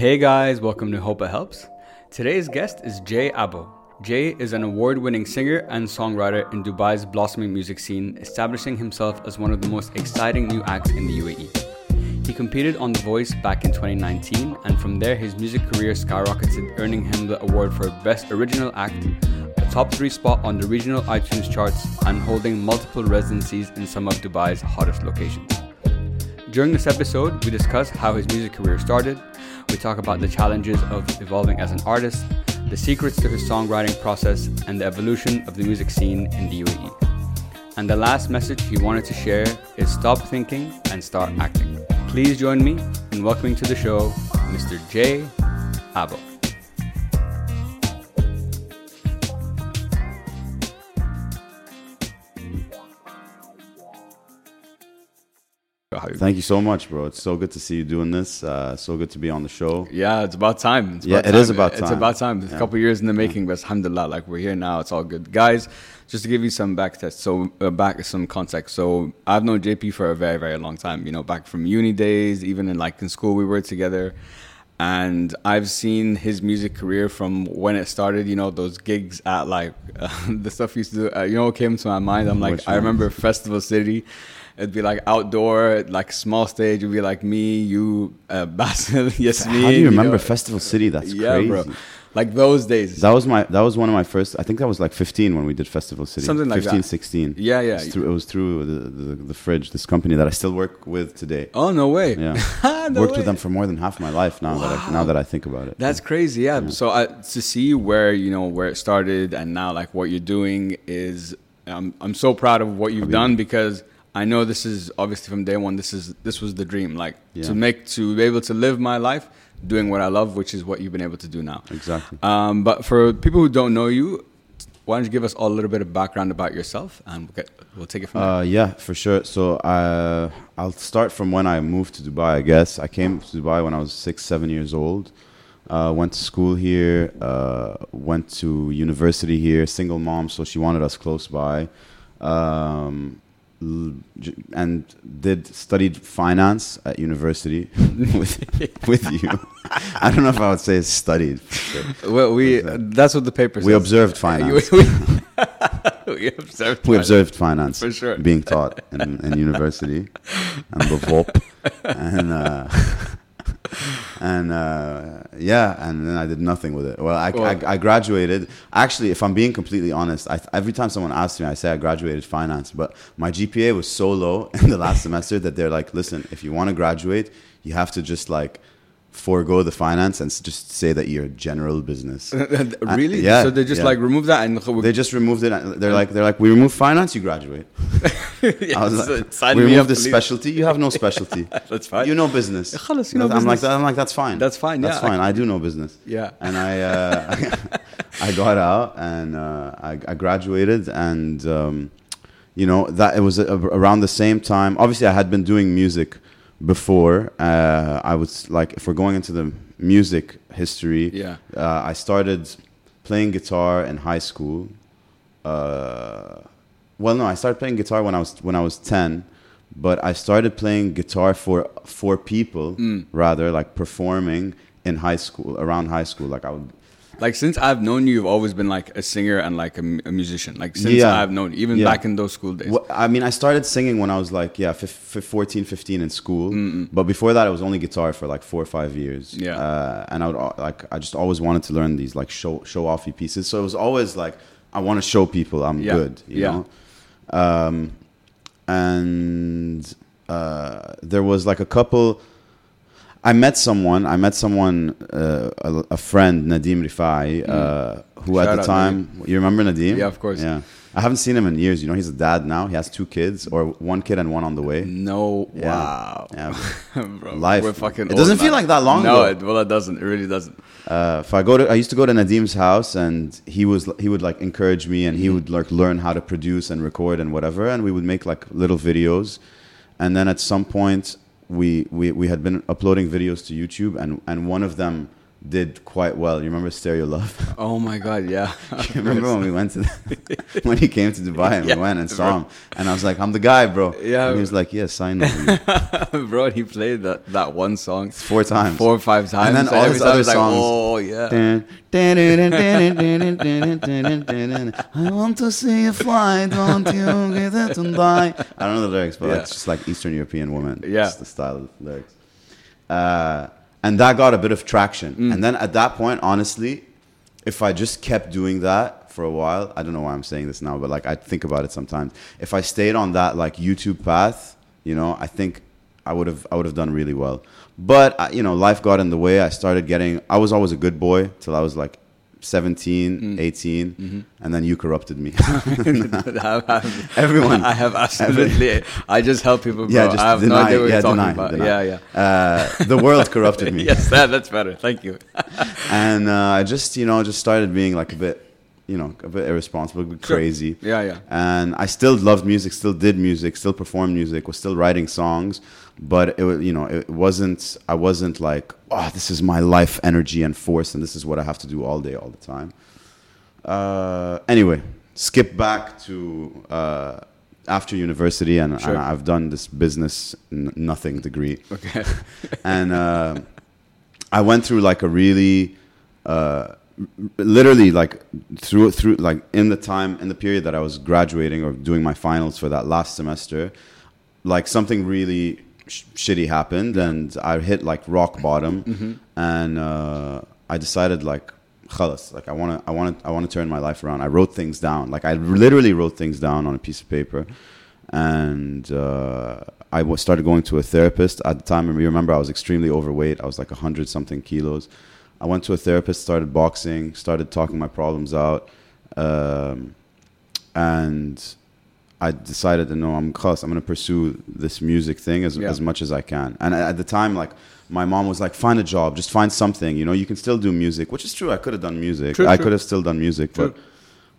Hey guys, welcome to Hope It Helps. Today's guest is Jay Abo. Jay is an award winning singer and songwriter in Dubai's blossoming music scene, establishing himself as one of the most exciting new acts in the UAE. He competed on The Voice back in 2019, and from there, his music career skyrocketed, earning him the award for Best Original Act, a top three spot on the regional iTunes charts, and holding multiple residencies in some of Dubai's hottest locations. During this episode, we discuss how his music career started. We talk about the challenges of evolving as an artist, the secrets to his songwriting process, and the evolution of the music scene in the UAE. And the last message he wanted to share is stop thinking and start acting. Please join me in welcoming to the show Mr. Jay Abo. Thank you so much, bro. It's so good to see you doing this. Uh, so good to be on the show. Yeah, it's about time. It's Yeah, about it is about time. It's about time. It's Yeah. a couple years in the making, but alhamdulillah, like we're here now. It's all good, guys. Just to give you some back test, so uh, back some context. So I've known JP for a very, very long time. You know, back from uni days, even in like in school, we were together. And I've seen his music career from when it started. You know, those gigs at like the stuff he used to do. Uh, you know, what came to my mind. I'm like, Which I ones? remember Festival City. It'd be like outdoor, like small stage. It'd be like me, you, uh, Basil, Yasmin. How do you remember know. Festival City? That's yeah, crazy. bro. Like those days. That was my. That was one of my first. I think that was like 15 when we did Festival City. Something like 15, that. 16. Yeah, yeah. It was through, it was through the, the the fridge, this company that I still work with today. oh no way. Yeah, No worked way. with them for more than half my life now. That I, now that I think about it. That's crazy. Yeah. So uh, to see where you know where it started and now like what you're doing is I'm I'm so proud of what you've done because I know this is obviously from day one. This is this was the dream. Like Yeah. to make to be able to live my life doing what I love, which is what you've been able to do now. Exactly. Um, but for people who don't know you, why don't you give us all a little bit of background about yourself and we'll, get, we'll take it from there. Uh, yeah, for sure. So uh, I'll start from when I moved to Dubai. I guess I came to Dubai when I was six, seven years old. Uh, went to school here. Uh, went to university here. Single mom, so she wanted us close by. Um, and did studied finance at university with with you. I don't know if I would say studied. Well, we that's what the paper says. We observed finance. we, we observed. We finance. observed finance For sure. being taught in, in university and the VOP. And, uh, and uh, yeah, and then I did nothing with it. Well, I, Well- I, I graduated. Actually, if I'm being completely honest, I, every time someone asks me, I say I graduated finance, but my GPA was so low in the last semester that they're like, listen, if you want to graduate, you have to just like forego the finance and just say that you're a general business. really? And, yeah. So they just yeah. like remove that and they just removed it. They're like they're like we remove finance, you graduate. yeah, like, so we remove the specialty. You have no specialty. that's fine. You know business. you know I'm business. like I'm like that's fine. That's fine. That's yeah, fine. I, I, do know business. Yeah. And I uh, I got out and uh, I, I, graduated and um, you know that it was around the same time. Obviously, I had been doing music before. Uh, I was like, if we're going into the music history, Yeah. uh, I started playing guitar in high school. Uh, well, no, I started playing guitar when I was when I was ten, but I started playing guitar for for people Mm. rather, like performing in high school, around high school. Like I would, like since I've known you, you've always been like a singer and like a, a musician. Like since Yeah. I've known even Yeah. back in those school days. Wh- I mean, I started singing when I was like, yeah, fif- fif- 14, 15 in school. But before that, it was only guitar for like four or five years. Yeah. Uh, and I would like, I just always wanted to learn these like show show offy pieces. So it was always like, I want to show people I'm Yeah. good. You Yeah. know. Um, and uh, there was like a couple. I met someone. I met someone, uh, a, a friend, Nadim Rifai, uh, who Shout at the time, you remember Nadim? Yeah, of course. Yeah, I haven't seen him in years. You know, he's a dad now. He has two kids, or one kid and one on the way. no, Yeah. wow. Yeah. Bro, Life. We're fucking It doesn't feel like that long No, ago. it, well, it doesn't. It really doesn't. Uh, if I go to, I used to go to Nadim's house, and he was he would like encourage me, and he Mm-hmm. would like learn how to produce and record and whatever, and we would make like little videos, and then at some point we we we had been uploading videos to YouTube, and and one of them did quite well. You remember Stereo Love? Oh my God, yeah. remember when we went to the, when he came to Dubai and yeah, we went and saw bro. him, and I was like, "I'm the guy, bro." Yeah. And he was like, "Yeah, sign the." bro." He played that, that one song four times, four or five times, and then all his other songs. Oh yeah. I want to see you fly, don't you get it and die. I don't know the lyrics, but yeah. it's just like Eastern European woman. Yeah, it's the style of lyrics. Uh, and that got a bit of traction. Mm. And then at that point, honestly, if I just kept doing that for a while, I don't know why I'm saying this now, but like I think about it sometimes. If I stayed on that like YouTube path, you know, I think I would have I would have done really well. But you know, life got in the way. I started getting. I was always a good boy till I was like 17, Mm. 18, Mm-hmm. and then you corrupted me. Everyone. I have absolutely. I just help people, yeah, just I have deny. no yeah, deny, about. deny. Yeah, yeah. Uh, the world corrupted me. yes, that, that's better. Thank you. and uh, I just you know just started being like a bit you know a bit irresponsible, a bit Sure. crazy. Yeah, yeah. And I still loved music, still did music, still performed music, was still writing songs, but it was you know it wasn't I wasn't like oh this is my life energy and force and this is what I have to do all day all the time. Uh, anyway, skip back to uh, after university and, Sure. and I've done this business n- nothing degree Okay. and uh, I went through like a really, uh, literally like through through like in the time in the period that I was graduating or doing my finals for that last semester, like something really sh- shitty happened and I hit like rock bottom, and uh, I decided like. Khalas, like I want to, I want to, I want to turn my life around. I wrote things down, like I literally wrote things down on a piece of paper, and uh, I started going to a therapist. At the time, you remember I was extremely overweight. I was like hundred something kilos. I went to a therapist, started boxing, started talking my problems out, um, and I decided to know I'm close. I'm going to pursue this music thing as Yeah. as much as I can. And at the time, like my mom was like, "Find a job, just find something. You know, you can still do music," which is true. I could have done music. True, I true. could have still done music, True. but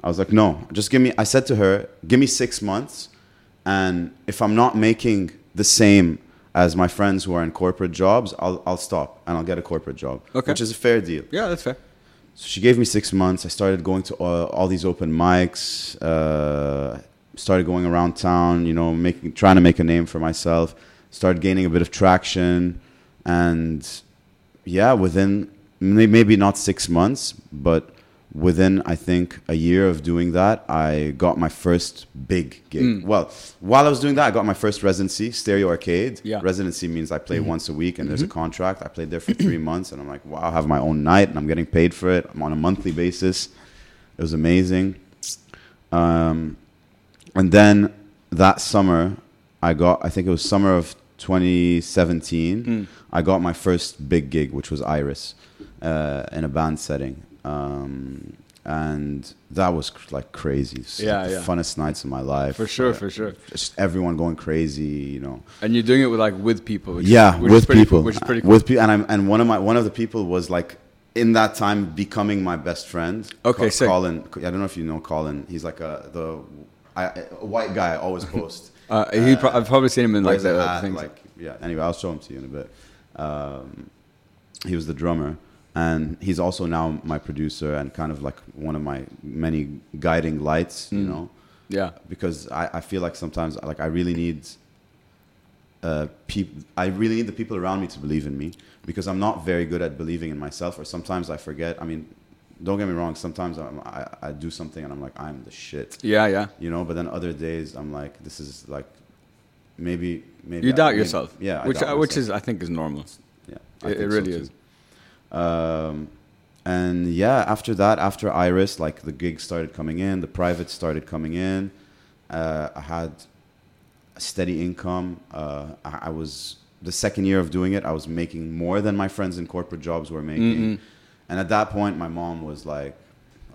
I was like, "No, just give me." I said to her, "Give me six months, and if I'm not making the same." As my friends who are in corporate jobs, I'll, I'll stop and I'll get a corporate job, Okay. which is a fair deal. Yeah, that's fair. So she gave me six months. I started going to all, all these open mics. Uh, started going around town. You know, making trying to make a name for myself. Started gaining a bit of traction, and yeah, within maybe not six months, but within I think a year of doing that, I got my first big gig. Mm. Well, while I was doing that, I got my first residency, Stereo Arcade. Yeah. Residency means I play once a week, and there's a contract. I played there for three months, and I'm like, wow, I have my own night, and I'm getting paid for it. I'm on a monthly basis. It was amazing. Um, and then that summer, I got, I think it was summer of 2017, Mm. I got my first big gig, which was Iris, uh, in a band setting. Um, and that was cr- like crazy. Yeah, the yeah. funnest nights of my life. For sure, Uh, for sure. Just everyone going crazy, you know. And you're doing it with like with people. Which yeah, is, with people, Cool, which is pretty cool. With people, and I'm, and one of my one of the people was like in that time becoming my best friend. Okay, Co-. Colin. I don't know if you know Colin. He's like a the I, a white guy. I always post. uh, he pro- I've probably seen him in like wears a the hat, things. like yeah. Anyway, I'll show him to you in a bit. Um, he was the drummer, and he's also now my producer and kind of like one of my many guiding lights. You Mm. know yeah. because I, I feel like sometimes like I really need uh, peop- I really need the people around me to believe in me because I'm not very good at believing in myself or sometimes I forget I mean don't get me wrong sometimes I'm, I, I do something and I'm like I'm the shit Yeah, yeah. you know but then other days I'm like this is like maybe maybe You I- doubt maybe- yourself. yeah I which doubt uh, which is I think is normal. yeah It, it so really too. is. Um, and yeah, after that, after Iris, like the gigs started coming in, the privates started coming in. Uh, I had a steady income. Uh, I, I was the second year of doing it. I was making more than my friends in corporate jobs were making. Mm-mm. And at that point, my mom was like,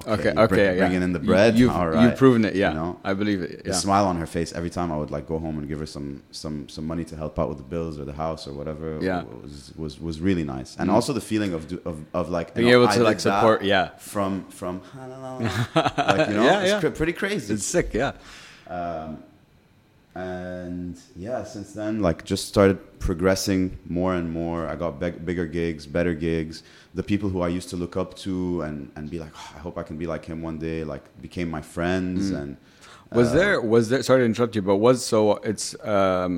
Okay, "Okay, okay, bring- yeah. bringing in the bread. You've, All right." you've proven it. Yeah, You know? I believe it. the Yeah. smile on her face every time I would like go home and give her some some some money to help out with the bills or the house or whatever Yeah. was was was really nice and Mm. also the feeling of of, of like you Being know, able I to like support. Yeah, from from like you know Yeah, it's yeah. pretty crazy it's sick. Yeah. um, and yeah, since then, like just started progressing more and more. I got big, bigger gigs, better gigs. The people who I used to look up to and and be like, oh, I hope I can be like him one day. Like became my friends Mm. and. Was uh, there was there sorry to interrupt you, but was so it's um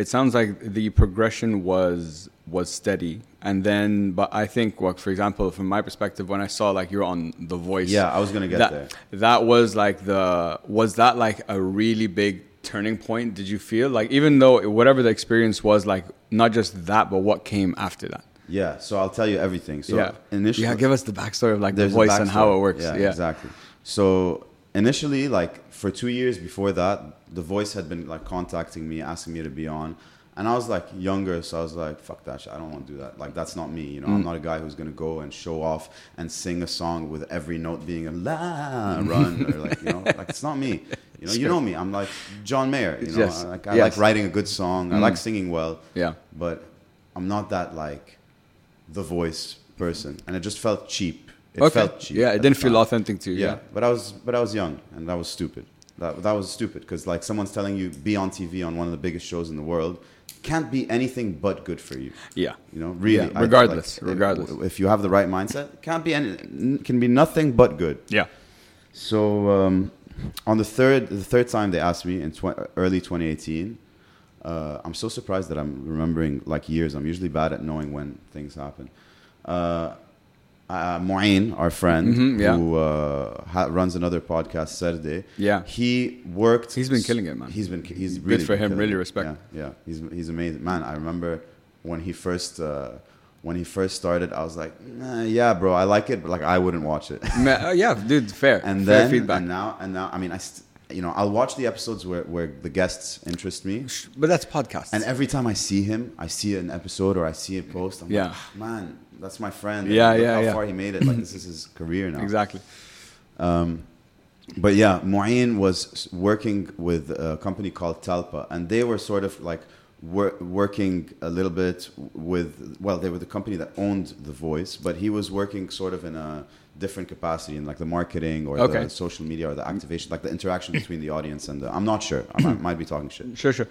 it sounds like the progression was was steady and then but I think well, for example from my perspective when I saw like you're on The Voice Yeah, I was gonna get that, there. That was like the was that like a really big turning point did you feel like even though whatever the experience was like not just that but what came after that Yeah, so I'll tell you everything. So yeah initially, yeah give us the backstory of like the voice and how it works Yeah, yeah, exactly. So initially, like for two years before that, the voice had been like contacting me, asking me to be on, and I was like younger, so I was like, "Fuck that shit! I don't want to do that. Like that's not me. You know, Mm. I'm not a guy who's gonna go and show off and sing a song with every note being a la run or like you know, like it's not me. You know, you know me. I'm like John Mayer. You know, Yes. I, like I Yes. like writing a good song. I Mm. like singing well yeah. but I'm not that like the voice person, and it just felt cheap. It okay felt cheap. yeah it didn't feel authentic to you Yeah. yeah, but I was but I was young, and that was stupid. That that was stupid because like someone's telling you be on TV on one of the biggest shows in the world can't be anything but good for you. yeah. You know, really. Yeah, I- regardless, like, regardless. If, you have the right mindset, can't be any. Can be nothing but good. yeah So um, on the third, the third time they asked me in tw- early 2018, uh, I'm so surprised that I'm remembering like years. I'm usually bad at knowing when things happen. Uh, uh, our friend Mhm, yeah. who uh, ha- runs another podcast, Saturday. Yeah. he worked. He's been killing it, man. He's been. He's really Good really for him, really respect. Yeah, yeah. He's he's amazing, man. I remember when he first. Uh, when he first started, I was like, nah, "Yeah, bro, I like it, but like I wouldn't watch it." Uh, yeah, dude, fair. and fair then feedback. and now and now i mean i st- you know i'll watch the episodes where, where the guests interest me but that's podcasts. and every time i see him i see an episode or i see a post i'm Yeah. like "Ah, man that's my friend Yeah, Look yeah, how yeah. far he made it like this is his career now exactly. um, but yeah, Mu'in was working with a company called Talpa, and they were sort of like wor- working a little bit with. Well, they were the company that owned The Voice, but he was working sort of in a different capacity in like the marketing or Okay. the social media or the activation, like the interaction between the audience and the. I'm not sure. I might, might be talking shit. Sure, sure.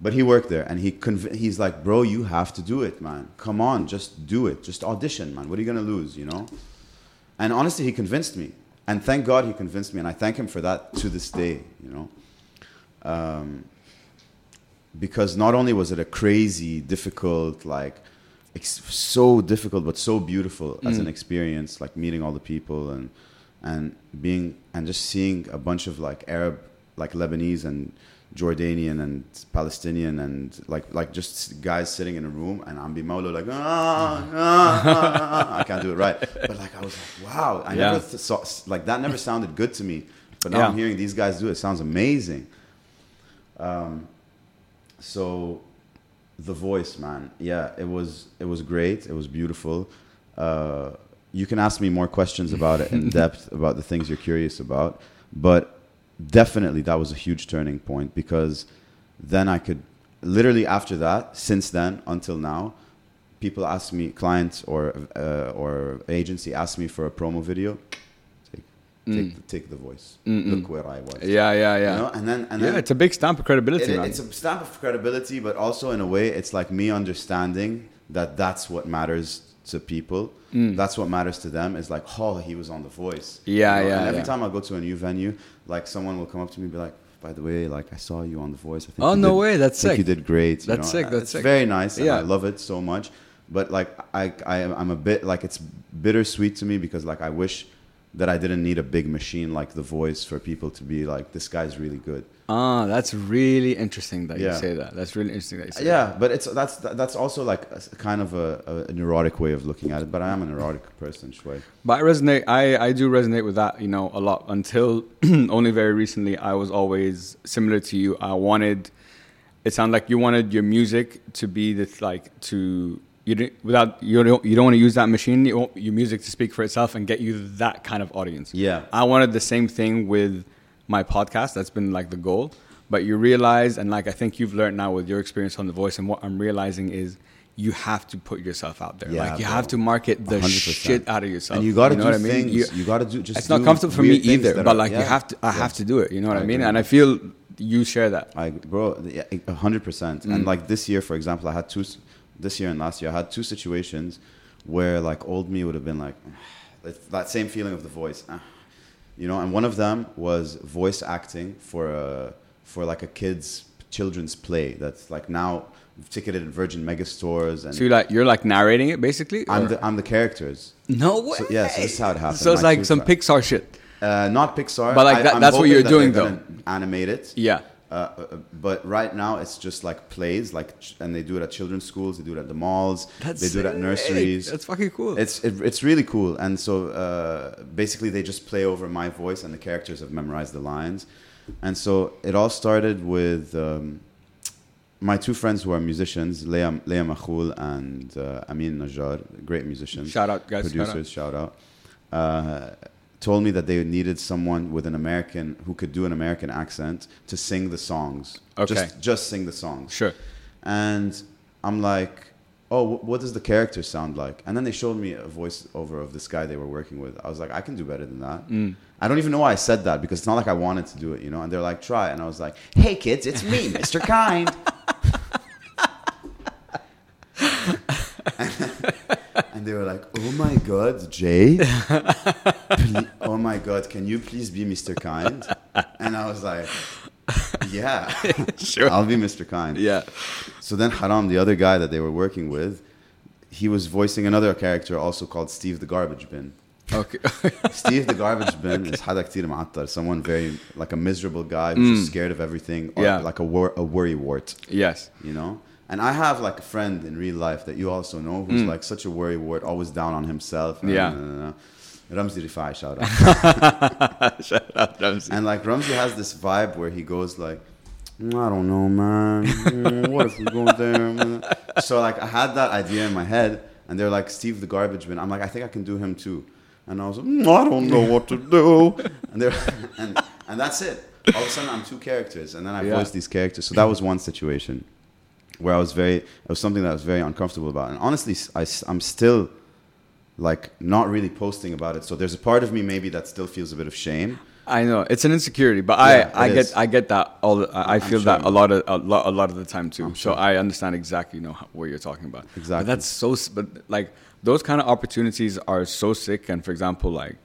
But he worked there, and he conv- he's like, bro, you have to do it, man. Come on, just do it. Just audition, man. What are you gonna lose, you know? And honestly, he convinced me, and thank God he convinced me, and I thank him for that to this day, you know. Um, because not only was it a crazy, difficult, like ex- so difficult but so beautiful as an experience, like meeting all the people and and being and just seeing a bunch of like Arab, like Lebanese and Jordanian and Palestinian and like like just guys sitting in a room and I'm Molo like ah, ah, ah, ah. I can't do it right, but like I was like wow, I Yeah. never th- saw like that never sounded good to me, but now Yeah. I'm hearing these guys do it. it sounds amazing. Um, so the voice man. Yeah it was it was great. It was beautiful. Uh, you can ask me more questions about it in depth about the things you're curious about but definitely that was a huge turning point because then i could literally after that since then until now people ask me clients or uh, or agency ask me for a promo video take take, take the voice Mm-mm. look where i was Yeah, yeah, yeah. you know? and then and yeah, then it's a big stamp of credibility, it- it's a stamp of credibility, but also in a way, it's like me understanding that that's what matters to people. Mm. That's what matters to them. Is like, oh, he was on The Voice. Yeah, yeah, And every yeah. time I go to a new venue, like someone will come up to me and be like, by the way, like I saw you on The Voice. I think Oh, no did- way, that's I think sick. You did great. you That's know? sick, that's it's sick. very nice. And Yeah. I love it so much. But like, I, I, I'm a bit like it's bittersweet to me because like I wish that I didn't need a big machine like The Voice for people to be like, this guy's really good. ah, that's really interesting that you say that. That's really interesting that you say Yeah, but it's that's that's also like a, kind of a, a neurotic way of looking at it. But I am a neurotic person, Shway. But I resonate. I, I do resonate with that, you know, a lot. Until only very recently, I was always similar to you. I wanted. It sounded like you wanted your music to be this like to you didn't without you don't you don't want to use that machine. You your music to speak for itself and get you that kind of audience. Yeah. I wanted the same thing with my podcast. That's been like the goal. But you realize, and like I think you've learned now with your experience on The Voice, and what I'm realizing is you have to put yourself out there. Yeah, like you bro. have to market the 100%. shit out of yourself. And you got to know do I mean? things. You- You, got to do just. it's not comfortable for me either, but like you yeah. have to. I Yeah. have to do it. You know what I I, mean? And I feel you share that. I bro, yeah, a hundred percent. Mm. And like this year, for example, I had two. This year and last year, I had two situations where like old me would have been like, it's that same feeling of the voice, ah. you know. And one of them was voice acting for a for like a kids children's play that's like now ticketed at Virgin Megastores and. So you like you're like narrating it basically. I'm or- the I'm the characters. no way. So- yeah, so this is how it happened. So it's like some Pixar shit. Uh, not Pixar. But, like, that- that's what you're that doing, gonna Animate it. Yeah. Uh, uh, but right now it's just like plays, like, and they do it at children's schools. They do it at the malls. That's they do it at nurseries. That's fucking cool. It's it, it's really cool, and so uh, basically they just play over my voice, and the characters have memorized the lines, and so it all started with um, my two friends who are musicians, Leah Leah Makhul and uh, Amin Najjar, great musicians, Shout out, guys. Shout out. producers, shout out. Told me that they needed someone with an American who could do an American accent to sing the songs. Okay. Just just sing the songs. Sure. And I'm like, oh, wh- what does the character sound like? And then they showed me a voiceover of this guy they were working with. I was like, I can do better than that. Mm. I don't even know why I said that because it's not like I wanted to do it, you know? And they're like, try. And I was like, hey, kids, it's me, Mr. Kind. and they were like, oh my God, Jay. Ple- oh my God, can you please be Mr. Kind? And I was like, yeah, Sure. I'll be Mr. Kind. Yeah. So then Haram, the other guy that they were working with, he was voicing another character also called Steve the Garbage Bin. Okay. Steve the Garbage Bin is حدا كتير معطر, someone very like a miserable guy who's just scared of everything, or Mm. Yeah. like a, wor- a worry wart, yes. you know. And I have like a friend in real life that you also know who's like such a worrywart, always down on himself. Mm. Yeah. Uh, Ramzi Rifai, shout out. Shout out, Ramzi. And like Ramzi has this vibe where he goes like, "Mm, I don't know, man. Mm, what if we go there? So like I had that idea in my head, and they're like Steve the garbage bin. I'm like, I think I can do him too. And I was like, "Mm, I don't know what to do. And they're and and that's it. All of a sudden, I'm two characters, and then I Yeah. voiced these characters. So that was one situation where I was very. It was something that I was very uncomfortable about. And honestly, I, I'm still like not really posting about it. So there's a part of me maybe that still feels a bit of shame. I know it's an insecurity, but Yeah, I I get. I get that all. the- I I'm feel sure that a lot of a lot, a lot of the time too. So. I understand exactly you know how, what you're talking about. But Exactly. that's so. But like those kind of opportunities are so sick. And for example, like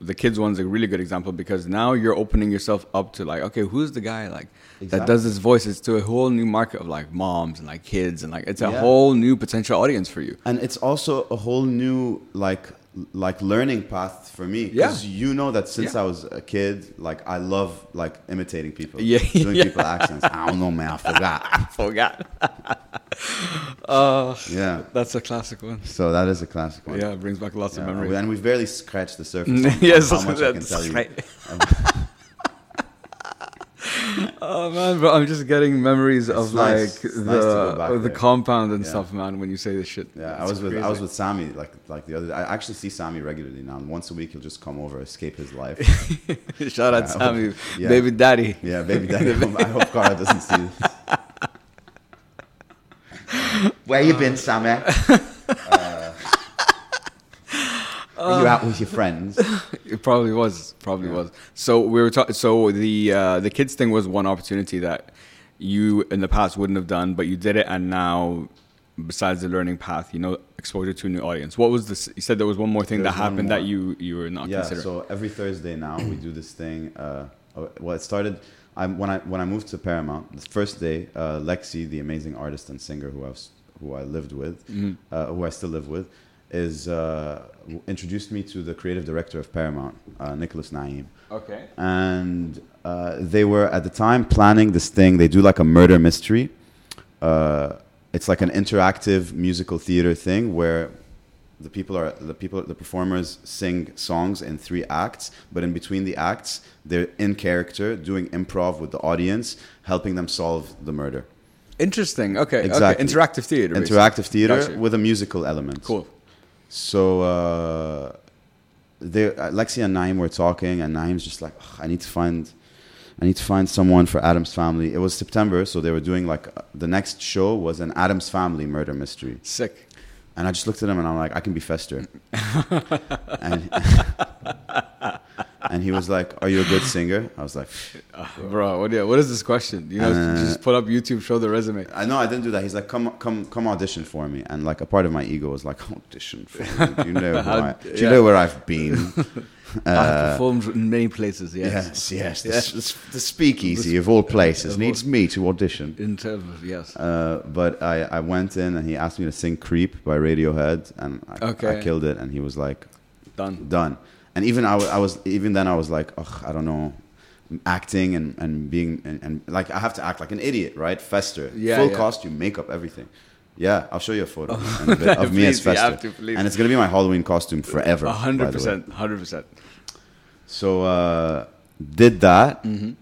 the kids one's a really good example because now you're opening yourself up to like, okay, who's the guy like that does this voice? It's to a whole new market of like moms and like kids and like it's a Yeah. whole new potential audience for you. and it's also a whole new like like learning path for me Yeah. because you know that since Yeah. I was a kid like I love like imitating people Yeah, doing yeah. people accents I don't know man I forgot I Forgot. uh, yeah that's a classic one. so that is a classic one Yeah, it brings back lots Yeah, of memories. and we've barely scratched the surface yes, how much I can that's tell you right. oh man, but I'm just getting memories of nice. like It's the nice to go back of the compound and Yeah. stuff, man. When you say this shit, yeah I It's was with I was with Sammy like like the other Day. I actually see Sammy regularly now and once a week he'll just come over escape his life Shout out Yeah, I Sammy, hope- baby daddy. yeah baby daddy I hope Cara doesn't see this Where you been, Sammy? Uh, are you out with your friends? It probably was, probably was. So we were talking. So the uh, the kids thing was one opportunity that you in the past wouldn't have done, but you did it, and now. Besides the learning path, you know, exposure to a new audience. What was this? You said there was one more thing There's that happened that you you were not yeah. considering. So every Thursday now we do this thing. Uh, uh, well, it started. I, when I when I moved to Paramount, the first day, uh, Lexi, the amazing artist and singer who I was, who I lived with, Mhm. uh, who I still live with, is uh, introduced me to the creative director of Paramount, uh, Nicholas Naim. Okay. and uh, they were at the time planning this thing. They do like a murder mystery. Uh, it's like an interactive musical theater thing where the people are the people the performers sing songs in three acts, but in between the acts, they're in character doing improv with the audience, helping them solve the murder. Interesting. Okay. Exactly. Okay. Interactive theater. basically. Interactive theater Gotcha. with a musical element. Cool. So uh, they, Lexi and Naim were talking, and Naim's just like, I need to find, I need to find someone for Addams Family. It was September, so they were doing like uh, the next show was an Addams Family murder mystery, Sick. and I just looked at him and I'm like, I can be Fester, and and he was like, "Are you a good singer?" I was like, Uh, bro, what, what is this question? You know, Uh, just pull up YouTube, show the resume. I know I didn't do that. He's like, "Come, come, come audition for me." And like a part of my ego was like, "Audition for me? Do you know, who I, do you Yeah. know where I've been?" I've performed in many places, yes. Yes, yes. The, Yes. the, the speakeasy of all places Of needs me to audition. In terms of, yes. Uh, but I, I went in and he asked me to sing "Creep" by Radiohead, and I, Okay. I killed it. And he was like, Done. "Done." And even I, I was even then I was like, "Ugh, I don't know." Acting and, and being and, and like I have to act like an idiot, right? Fester, Yeah, full yeah. costume, makeup, everything. Yeah, I'll show you a photo in a of me as Please, you Fester, to, and it's gonna be my Halloween costume forever. A hundred percent, hundred percent. So uh, did that. Mm-hmm.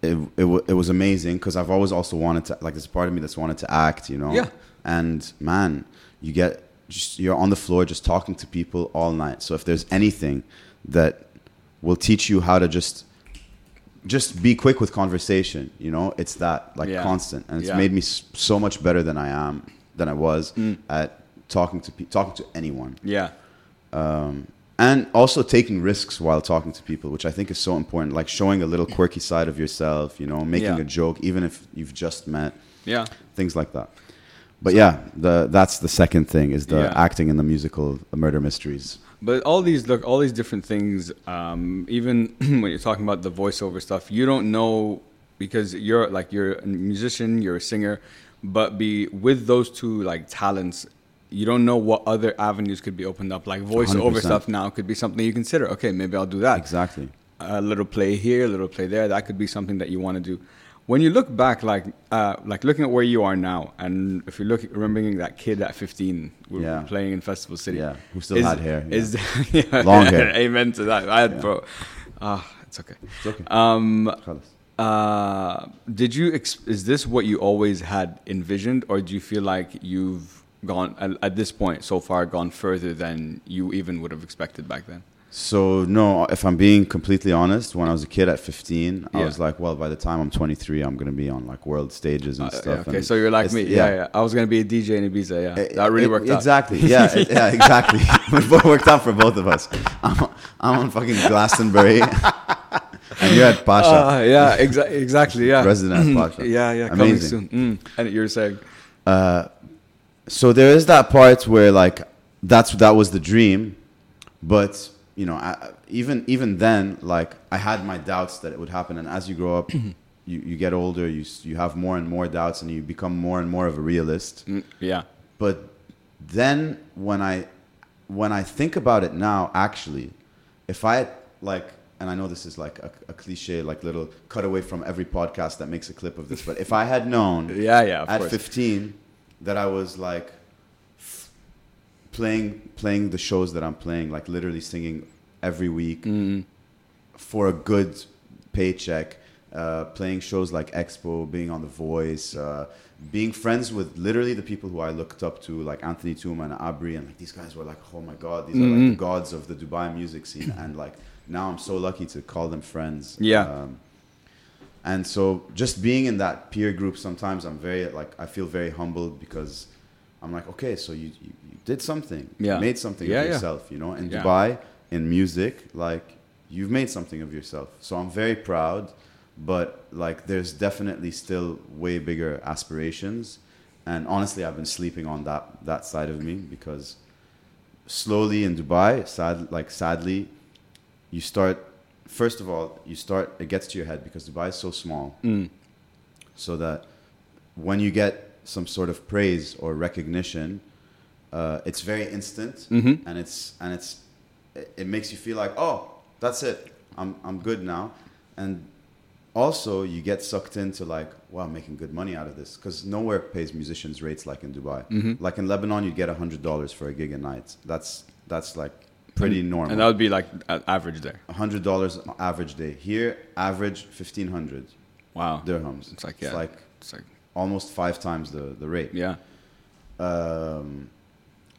It it, it was amazing because I've always also wanted to like there's a part of me that's wanted to act, you know. Yeah. And man, you get just you're on the floor just talking to people all night. So if there's anything that will teach you how to just just be quick with conversation, you know, it's that like Yeah. constant, and it's Yeah. made me so much better than I am than I was Mm. at talking to pe- talking to anyone Yeah. um, and also taking risks while talking to people, which I think is so important. Like showing a little quirky side of yourself, you know, making Yeah. a joke, even if you've just met, Yeah. things like that. But yeah, the that's the second thing is the Yeah. acting in the musical Murder Mysteries. But all these look, all these different things. Um, even when you're talking about the voiceover stuff, you don't know because you're like you're a musician, you're a singer, but be with those two like talents, you don't know what other avenues could be opened up. Like voiceover 100%. stuff now could be something you consider. Okay, maybe I'll do that. Exactly. a little play here, a little play there. That could be something that you want to do when you look back, like uh, like looking at where you are now, and if you look remembering that kid at 15 we yeah. playing in Festival City, yeah, who still is, had hair, yeah. is yeah, long hair. Amen to that. I had bro. Ah, oh, it's okay. It's okay. Um, uh, did you? Is this what you always had envisioned, or do you feel like you've gone at, at this point so far gone further than you even would have expected back then? So no, if I'm being completely honest, when I was a kid at 15, I was like, well, by the time I'm 23, I'm gonna be on like world stages and Uh, yeah, stuff. okay, and so you're like me. Yeah, yeah, I was gonna be a DJ in Ibiza. Yeah, Eh, that really eh, worked out. exactly. Yeah, it- yeah, exactly. it worked out for both of us. I'm, I'm on fucking Glastonbury, and you're at Pacha. Uh, yeah, exa- exactly. Yeah, Resident Pacha. yeah, yeah. Coming Amazing. soon. Mm. And you're saying, Uh, so there is that part where like that's that was the dream, but you know, I, even even then, like I had my doubts that it would happen, and as you grow up. You, you get older, you, you have more and more doubts, and you become more and more of a realist. mm, yeah, but then when i when i think about it now actually if i like and i know this is like a, a cliche like little cutaway from every podcast that makes a clip of this but if i had known yeah, yeah. At course. 15 that i was like playing playing the shows that i'm playing like literally singing every week Mm, for a good paycheck, uh, playing shows like Expo, being on The Voice, uh, being friends with literally the people who I looked up to, like Anthony Tuma and Abri, and like these guys were like, oh my god, these are like Mhm. the gods of the Dubai music scene, and like now I'm so lucky to call them friends. Yeah. Um, and so just being in that peer group, sometimes I'm very like I feel very humbled because I'm like, okay, so you, you did something, Yeah. made something Yeah, of yeah. yourself, you know, in. Dubai in music, like you've made something of yourself. So I'm very proud, but like there's definitely still way bigger aspirations. And honestly, I've been sleeping on that that side of me because slowly in Dubai, sad like sadly, you start first of all, you start it gets to your head because Dubai is so small mm, so that when you get some sort of praise or recognition, uh, it's very instant, Mhm. and it's and it's it, it makes you feel like oh that's it I'm I'm good now, and also you get sucked into like wow I'm making good money out of this because nowhere pays musicians rates like in Dubai. Mhm. Like in Lebanon, you'd get hundred dollars for a gig a night. That's that's like pretty normal. and that would be like average there. hundred dollars average day here, average fifteen hundred Wow, dirhams. It's like, yeah. it's like it's like almost five times the, the rate. yeah, Um,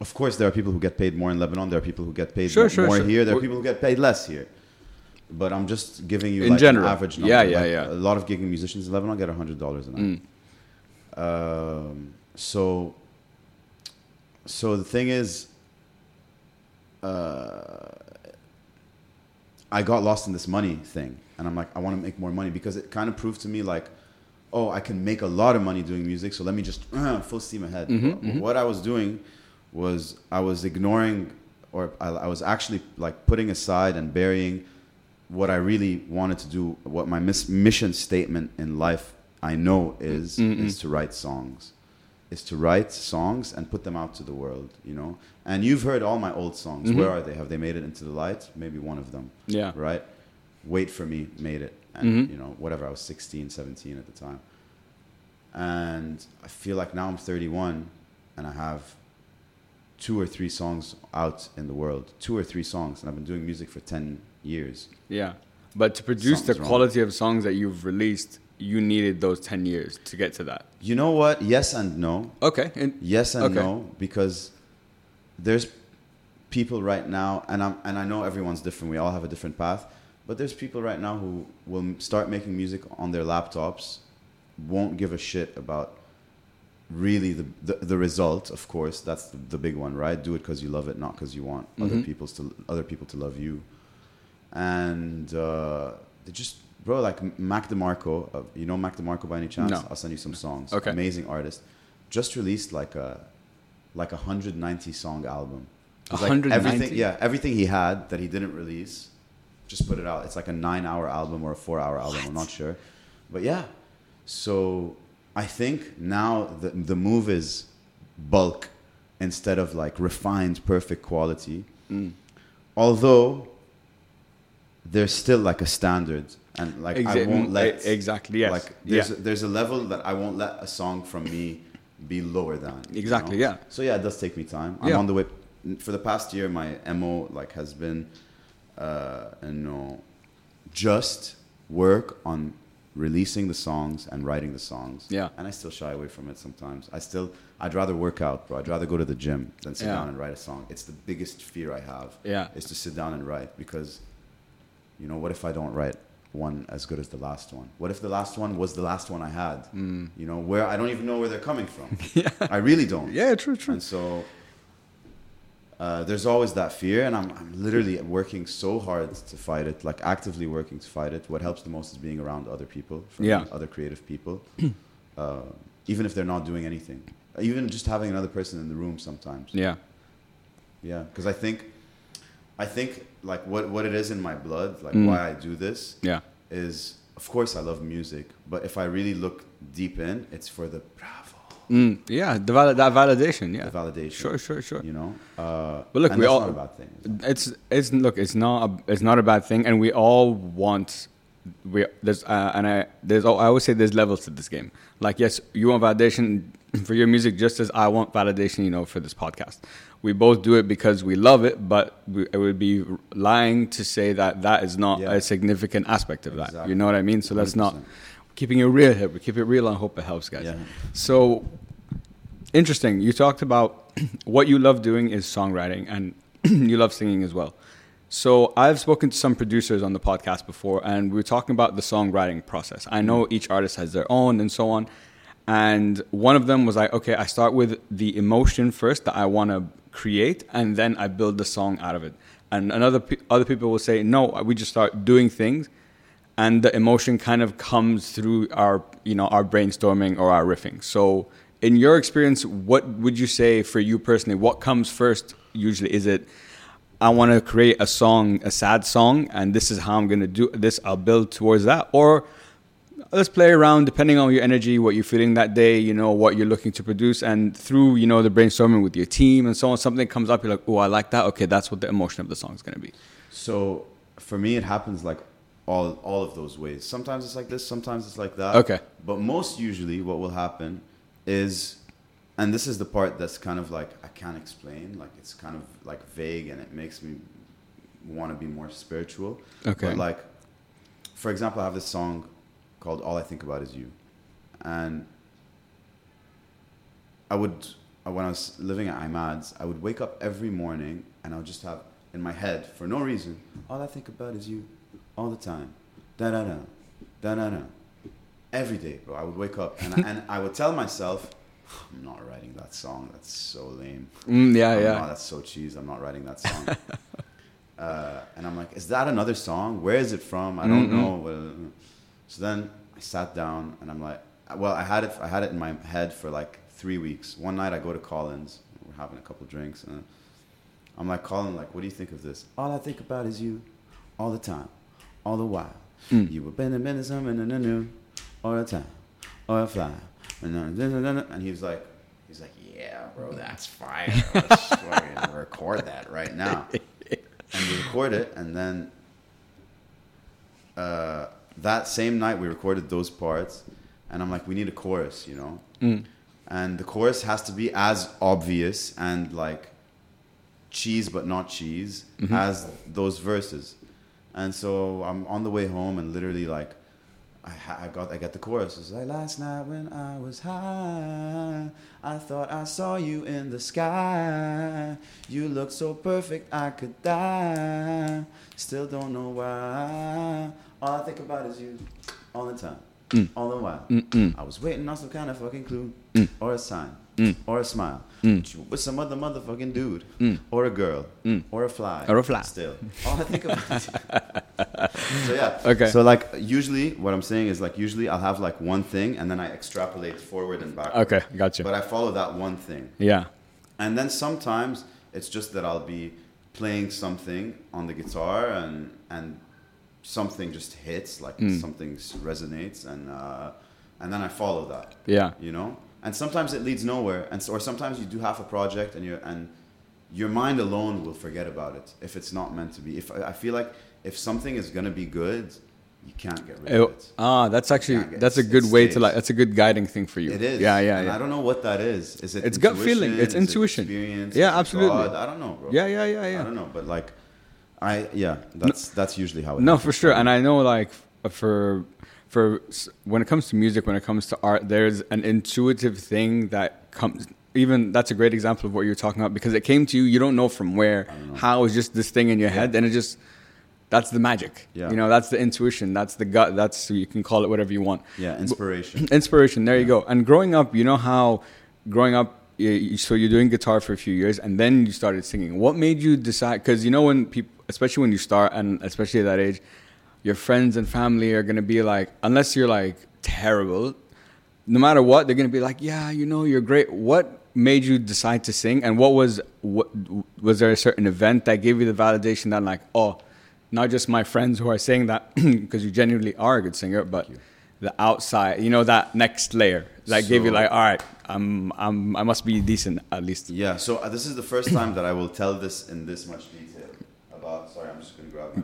of course, there are people who get paid more in Lebanon. There are people who get paid Sure, mo- sure, more sure. here. There are people who get paid less here. But I'm just giving you In like general. an average number. Yeah, yeah, Like, yeah. A lot of gigging musicians in Lebanon get hundred dollars a night. Mm. Um, so, so the thing is, uh, I got lost in this money thing, and I'm like, I want to make more money because it kind of proved to me like, oh, I can make a lot of money doing music, so let me just uh, full steam ahead. Mm-hmm, What I was doing was I was ignoring, or I, I was actually like putting aside and burying what I really wanted to do. What my mis- mission statement in life I know is Mm-mm. is to write songs, is to write songs and put them out to the world. You know, and you've heard all my old songs. Mhm. Where are they? Have they made it into the light? Maybe one of them Yeah. right? Wait for me made it, and Mhm. you know whatever. I was 16, 17 at the time, and I feel like now I'm 31, and I have two or three songs out in the world, two or three songs, and I've been doing music for 10 years. Yeah. But to produce the Something's wrong. quality of songs that you've released, you needed those 10 years to get to that. You know what? Yes and no. Okay. And Yes and Okay. no because there's people right now, and I'm and I know everyone's different. We all have a different path, but there's people right now who will start making music on their laptops, won't give a shit about really the the, the result. Of course, that's the, the big one, right? Do it because you love it, not because you want other Mhm. people's to other people to love you. And uh, they just bro like Mac DeMarco, uh, you know Mac DeMarco by any chance? No. I'll send you some songs. Okay. amazing artist. Just released like a like a 190 song album. Like 190? everything, yeah, everything he had that he didn't release, just put it out. It's like a nine hour album or a four hour album. I'm not sure, but yeah. So I think now the the move is bulk instead of like refined, perfect quality. Mm. Although there's still like a standard, and like I won't let exactly, yes. like there's Yeah. a, there's a level that I won't let a song from me be lower than. you Exactly, know? yeah. So yeah, it does take me time. I'm Yeah. on the way. For the past year, my mo like has been, uh, you know, just work on releasing the songs and writing the songs. Yeah. And I still shy away from it sometimes. I still, I'd rather work out, bro. I'd rather go to the gym than sit Yeah. down and write a song. It's the biggest fear I have. Yeah. Is to sit down and write because, you know, what if I don't write one as good as the last one? What if the last one was the last one I had? Mm. You know, where I don't even know where they're coming from. yeah. I really don't. Yeah, true, true. And so uh, there's always that fear, and I'm, I'm literally working so hard to fight it, like actively working to fight it. What helps the most is being around other people, from Yeah. other creative people, uh, even if they're not doing anything. Even just having another person in the room sometimes. Yeah. Yeah, because I think, I think like what what it is in my blood, like Mm. why I do this, Yeah. is of course I love music, but if I really look deep in, it's for the Mm. Yeah. The val- that validation. Yeah. the validation. Sure, sure, sure. You know, uh, But look, we that's all- not a bad thing. It's it's look, it's not a, it's not a bad thing, and we all want we there's uh, and I there's I always say there's levels to this game. Like yes, you want validation for your music just as I want validation, you know, for this podcast. We both do it because we love it, but we, it would be lying to say that that is not Yeah. a significant aspect of that. You know what I mean? So let's not 100%. keeping it real here. We keep it real. and hope it helps, guys. Yeah. So interesting. You talked about what you love doing is songwriting, and you love singing as well. So I've spoken to some producers on the podcast before, and we were talking about the songwriting process. I know each artist has their own, and so on. And one of them was like, okay, I start with the emotion first that I want to create, and then I build the song out of it. And another other people will say, no, uh, we just start doing things, and the emotion kind of comes through our you know our brainstorming or our riffing so in your experience what would you say for you personally what comes first usually is it i want to create a song a sad song and this is how i'm going to do this i'll build towards that or let's play around depending on your energy what you're feeling that day you know what you're looking to produce and through you know the brainstorming with your team and so on something comes up you're like oh i like that okay that's what the emotion of the song is going to be So for me, it happens like all all of those ways. Sometimes it's like this, sometimes it's like that. Okay. But most usually, what will happen is, and this is the part that's kind of like I can't explain. Like it's kind of like vague, and it makes me want to be more spiritual. Okay. But like, for example, I have this song called "All I Think About Is You," and I would when I was living at IMADS, I would wake up every morning and I would just have in my head for no reason, all I think about is you, all the time, da da da, da da da, every day, bro. I would wake up and I, and I would tell myself, I'm not writing that song. That's so lame. mm, yeah I'm yeah not- that's so cheese. I'm not writing that song. Uh, and I'm like, is that another song? Where is it from? I don't know. So then I sat down and I'm like, well, I had it. I had it in my head for like three weeks. One night I go to Colin's. We're having a couple drinks, and I'm like, Colin, like, what do you think of this? All I think about is you, all the time, all the while. Mm. You were bending, bending, something, and new, all the time, all the fly. And, he was like, he's like, yeah, bro, that's fire. Let's fucking record that right now. And we record it, and then uh, that same night we recorded those parts, and I'm like, we need a chorus, you know. Mm. And the chorus has to be as obvious and like cheese but not cheese Mm-hmm. as those verses. And so I'm on the way home and literally like I, I got I get the chorus. It's like last night when I was high, I thought I saw you in the sky. You looked so perfect I could die. Still don't know why. All I think about is you all the time, Mm. all the while. Mm-mm. I was waiting on some kind of fucking clue Mm. or a sign Mm. or a smile Mm. With some other motherfucking dude Mm. or a girl Mm. or a fly Or a fly. Still, all I think about so yeah. Okay. So like usually, what I'm saying is like usually I'll have like one thing and then I extrapolate forward and back Okay, gotcha. But I follow that one thing, yeah. and then sometimes it's just that I'll be playing something on the guitar and and something just hits like Mm. something resonates and uh, and then I follow that Yeah. you know and sometimes it leads nowhere and so, or sometimes you do half a project and you and your mind alone will forget about it if it's not meant to be if i feel like if something is going to be good you can't get rid Oh, of it ah, that's actually that's a good it way to stays. like. That's a good guiding thing for you. it is Yeah, yeah, and yeah. i don't know what that is is it It's gut feeling. It's Is it intuition. experience? Yeah, absolutely. God? i don't know bro Yeah, yeah, yeah, yeah. i don't know but like i yeah that's that's usually how it No, happens for sure. And I know, like, for for when it comes to music, when it comes to art, there's an intuitive thing that comes. Even that's a great example of what you're talking about because it came to you. You don't know from where, know. how. It's just this thing in your head, and it just that's the magic. Yeah. You know, that's the intuition. That's the gut. That's you can call it whatever you want. yeah inspiration Inspiration. There you go. And growing up, you know how growing up, so you're doing guitar for a few years, and then you started singing. What made you decide? Because you know when people, especially when you start, and especially at that age, your friends and family are gonna be like, unless you're like terrible, no matter what, they're gonna be like, yeah, you know, you're great. What made you decide to sing, and what was what was there a certain event that gave you the validation that like, oh, not just my friends who are saying that because you genuinely are a good singer, but the outside, you know, that next layer that gave you like, all right, I'm, I'm, I must be decent at least. Yeah, so uh, this is the first time that I will tell this in this much detail about. Sorry, I'm just gonna grab my.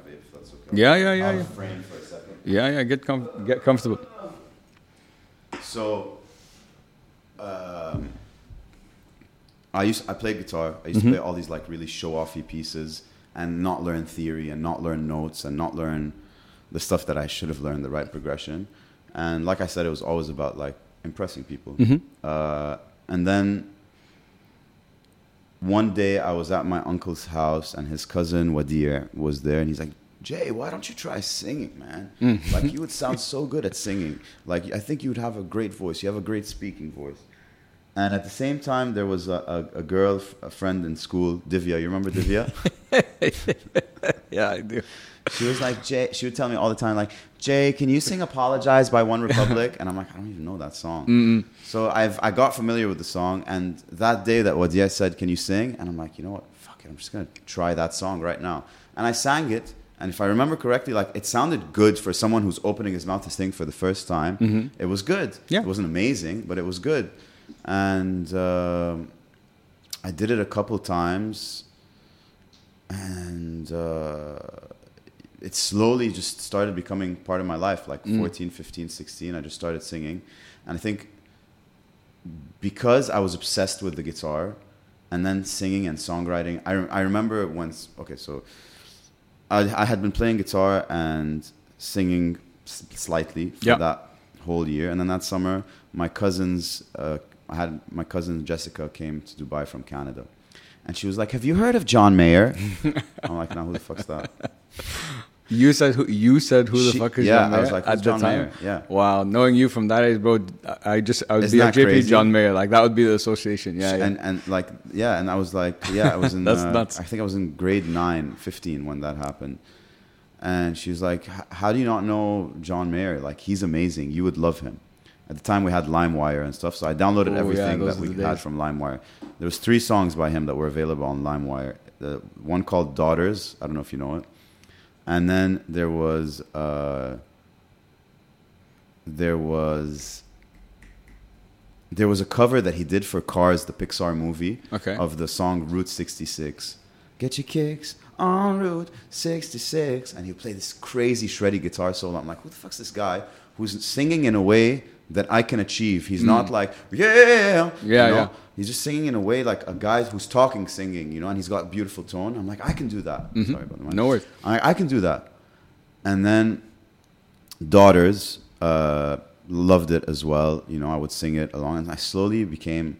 Yeah, yeah, yeah, yeah. frame for a second. Yeah, yeah, get com- get comfortable. So, um, I used I played guitar. I used Mm-hmm. to play all these like really show offy pieces and not learn theory and not learn notes and not learn the stuff that I should have learned the right progression. And like I said, it was always about like impressing people. Mhm. Uh, and then one day I was at my uncle's house and his cousin Wadir was there and he's like, Jay, why don't you try singing, man? Mm. Like you would sound so good at singing. Like I think you would have a great voice. You have a great speaking voice. And at the same time, there was a, a, a girl, a friend in school, Divya. You remember Divya? Yeah, I do. she was like, Jay. She would tell me all the time, like, Jay, can you sing "Apologize" by OneRepublic? And I'm like, I don't even know that song. Mm-mm. So I've I got familiar with the song, and that day that Wadia said, "Can you sing?" and I'm like, you know what? Fuck it, I'm just gonna try that song right now. And I sang it, and if I remember correctly, like it sounded good for someone who's opening his mouth to sing for the first time. Mhm. It was good. Yeah. it wasn't amazing, but it was good. And um I did it a couple times, and uh, it slowly just started becoming part of my life like Mm. 14 15 16 i just started singing and i think because i was obsessed with the guitar and then singing and songwriting i, rem- I remember once okay so I, I had been playing guitar and singing s- slightly for Yeah. that whole year. And then that summer my cousins uh, i had my cousin jessica came to dubai from canada. And she was like have you heard of john mayer? I'm like no who the fuck's that You said who? You said who the She- fuck is yeah, John I was like, at who's the time? Mayer? Yeah. Wow, knowing you from that age, bro, I just I would Isn't be like JP crazy? John Mayer, like that would be the association. Yeah, yeah. and and like yeah and i was like yeah i was in That's uh, nuts. i think i was in grade 9 15 when that happened and she was like how do you not know john mayer like he's amazing you would love him at the time we had limewire and stuff so i downloaded Oh, yeah, everything those that we had from limewire there was three songs by him that were available on limewire the one called daughters i don't know if you know it and then there was uh there was there was a cover that he did for Cars, the Pixar movie, Okay. of the song Route 66. Get your kicks on Route 66. And he played this crazy shreddy guitar solo. I'm like, who the fuck's this guy who's singing in a way that I can achieve? He's not like, yeah, Yeah, you know? yeah. He's just singing in a way like a guy who's talking, singing, you know, and he's got beautiful tone. I'm like, I can do that. Sorry about the mic. No worries. I, I can do that. And then Daughters, uh, loved it as well. You know, I would sing it along, and I slowly became.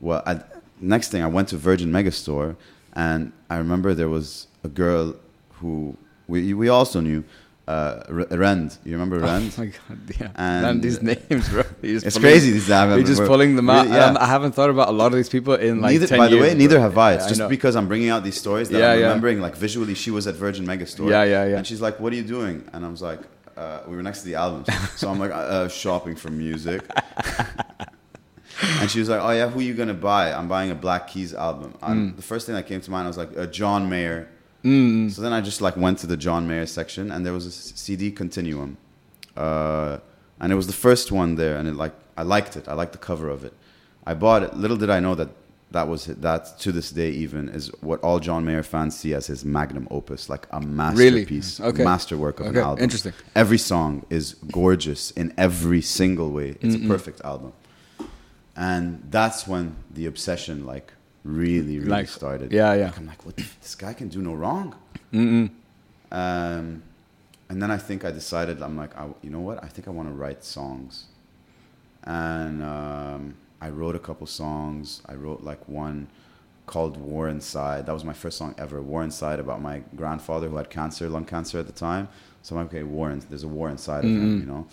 Well, I, next thing I went to Virgin Megastore, and I remember there was a girl who we we also knew, uh, R- Rend. You remember Rend? Oh my god, yeah. And- Man, these names, bro. It's pulling- crazy these days. You're just We're- pulling them out. really, yeah. Um, I haven't thought about a lot of these people in like neither, 10 by the years, way, neither have I. Yeah, It's just because I'm bringing out these stories that Yeah, I'm yeah. remembering. Like visually, she was at Virgin Megastore. Yeah, yeah, yeah. And she's like, "What are you doing?" And I was like, uh, "We were next to the albums." so I'm like, uh, "Shopping for music." and she was like, "Oh yeah, who are you gonna buy?" I'm buying a Black Keys album. Mm. The first thing that came to mind I was like, uh, "John Mayer." Mm. So then I just like went to the John Mayer section, and there was a CD Continuum, uh, and it was the first one there, and it like I liked it. I liked the cover of it. I bought it. Little did I know that that was it- that to this day even is what all John Mayer fans see as his magnum opus, like a masterpiece, Okay. a masterwork of an album. interesting. Every song is gorgeous in every single way. It's a perfect album, and that's when the obsession like really, really Like, started. yeah, yeah. Like, I'm like, what? The, this guy can do no wrong. Mm-mm. Um, and then I think I decided, I'm like, I, you know what? I think I want to write songs. And um, I wrote a couple songs. I wrote like one called War Inside. That was my first song ever. War Inside about my grandfather who had cancer, lung cancer at the time. So I'm like, okay, war. In, there's a war inside of him, you know.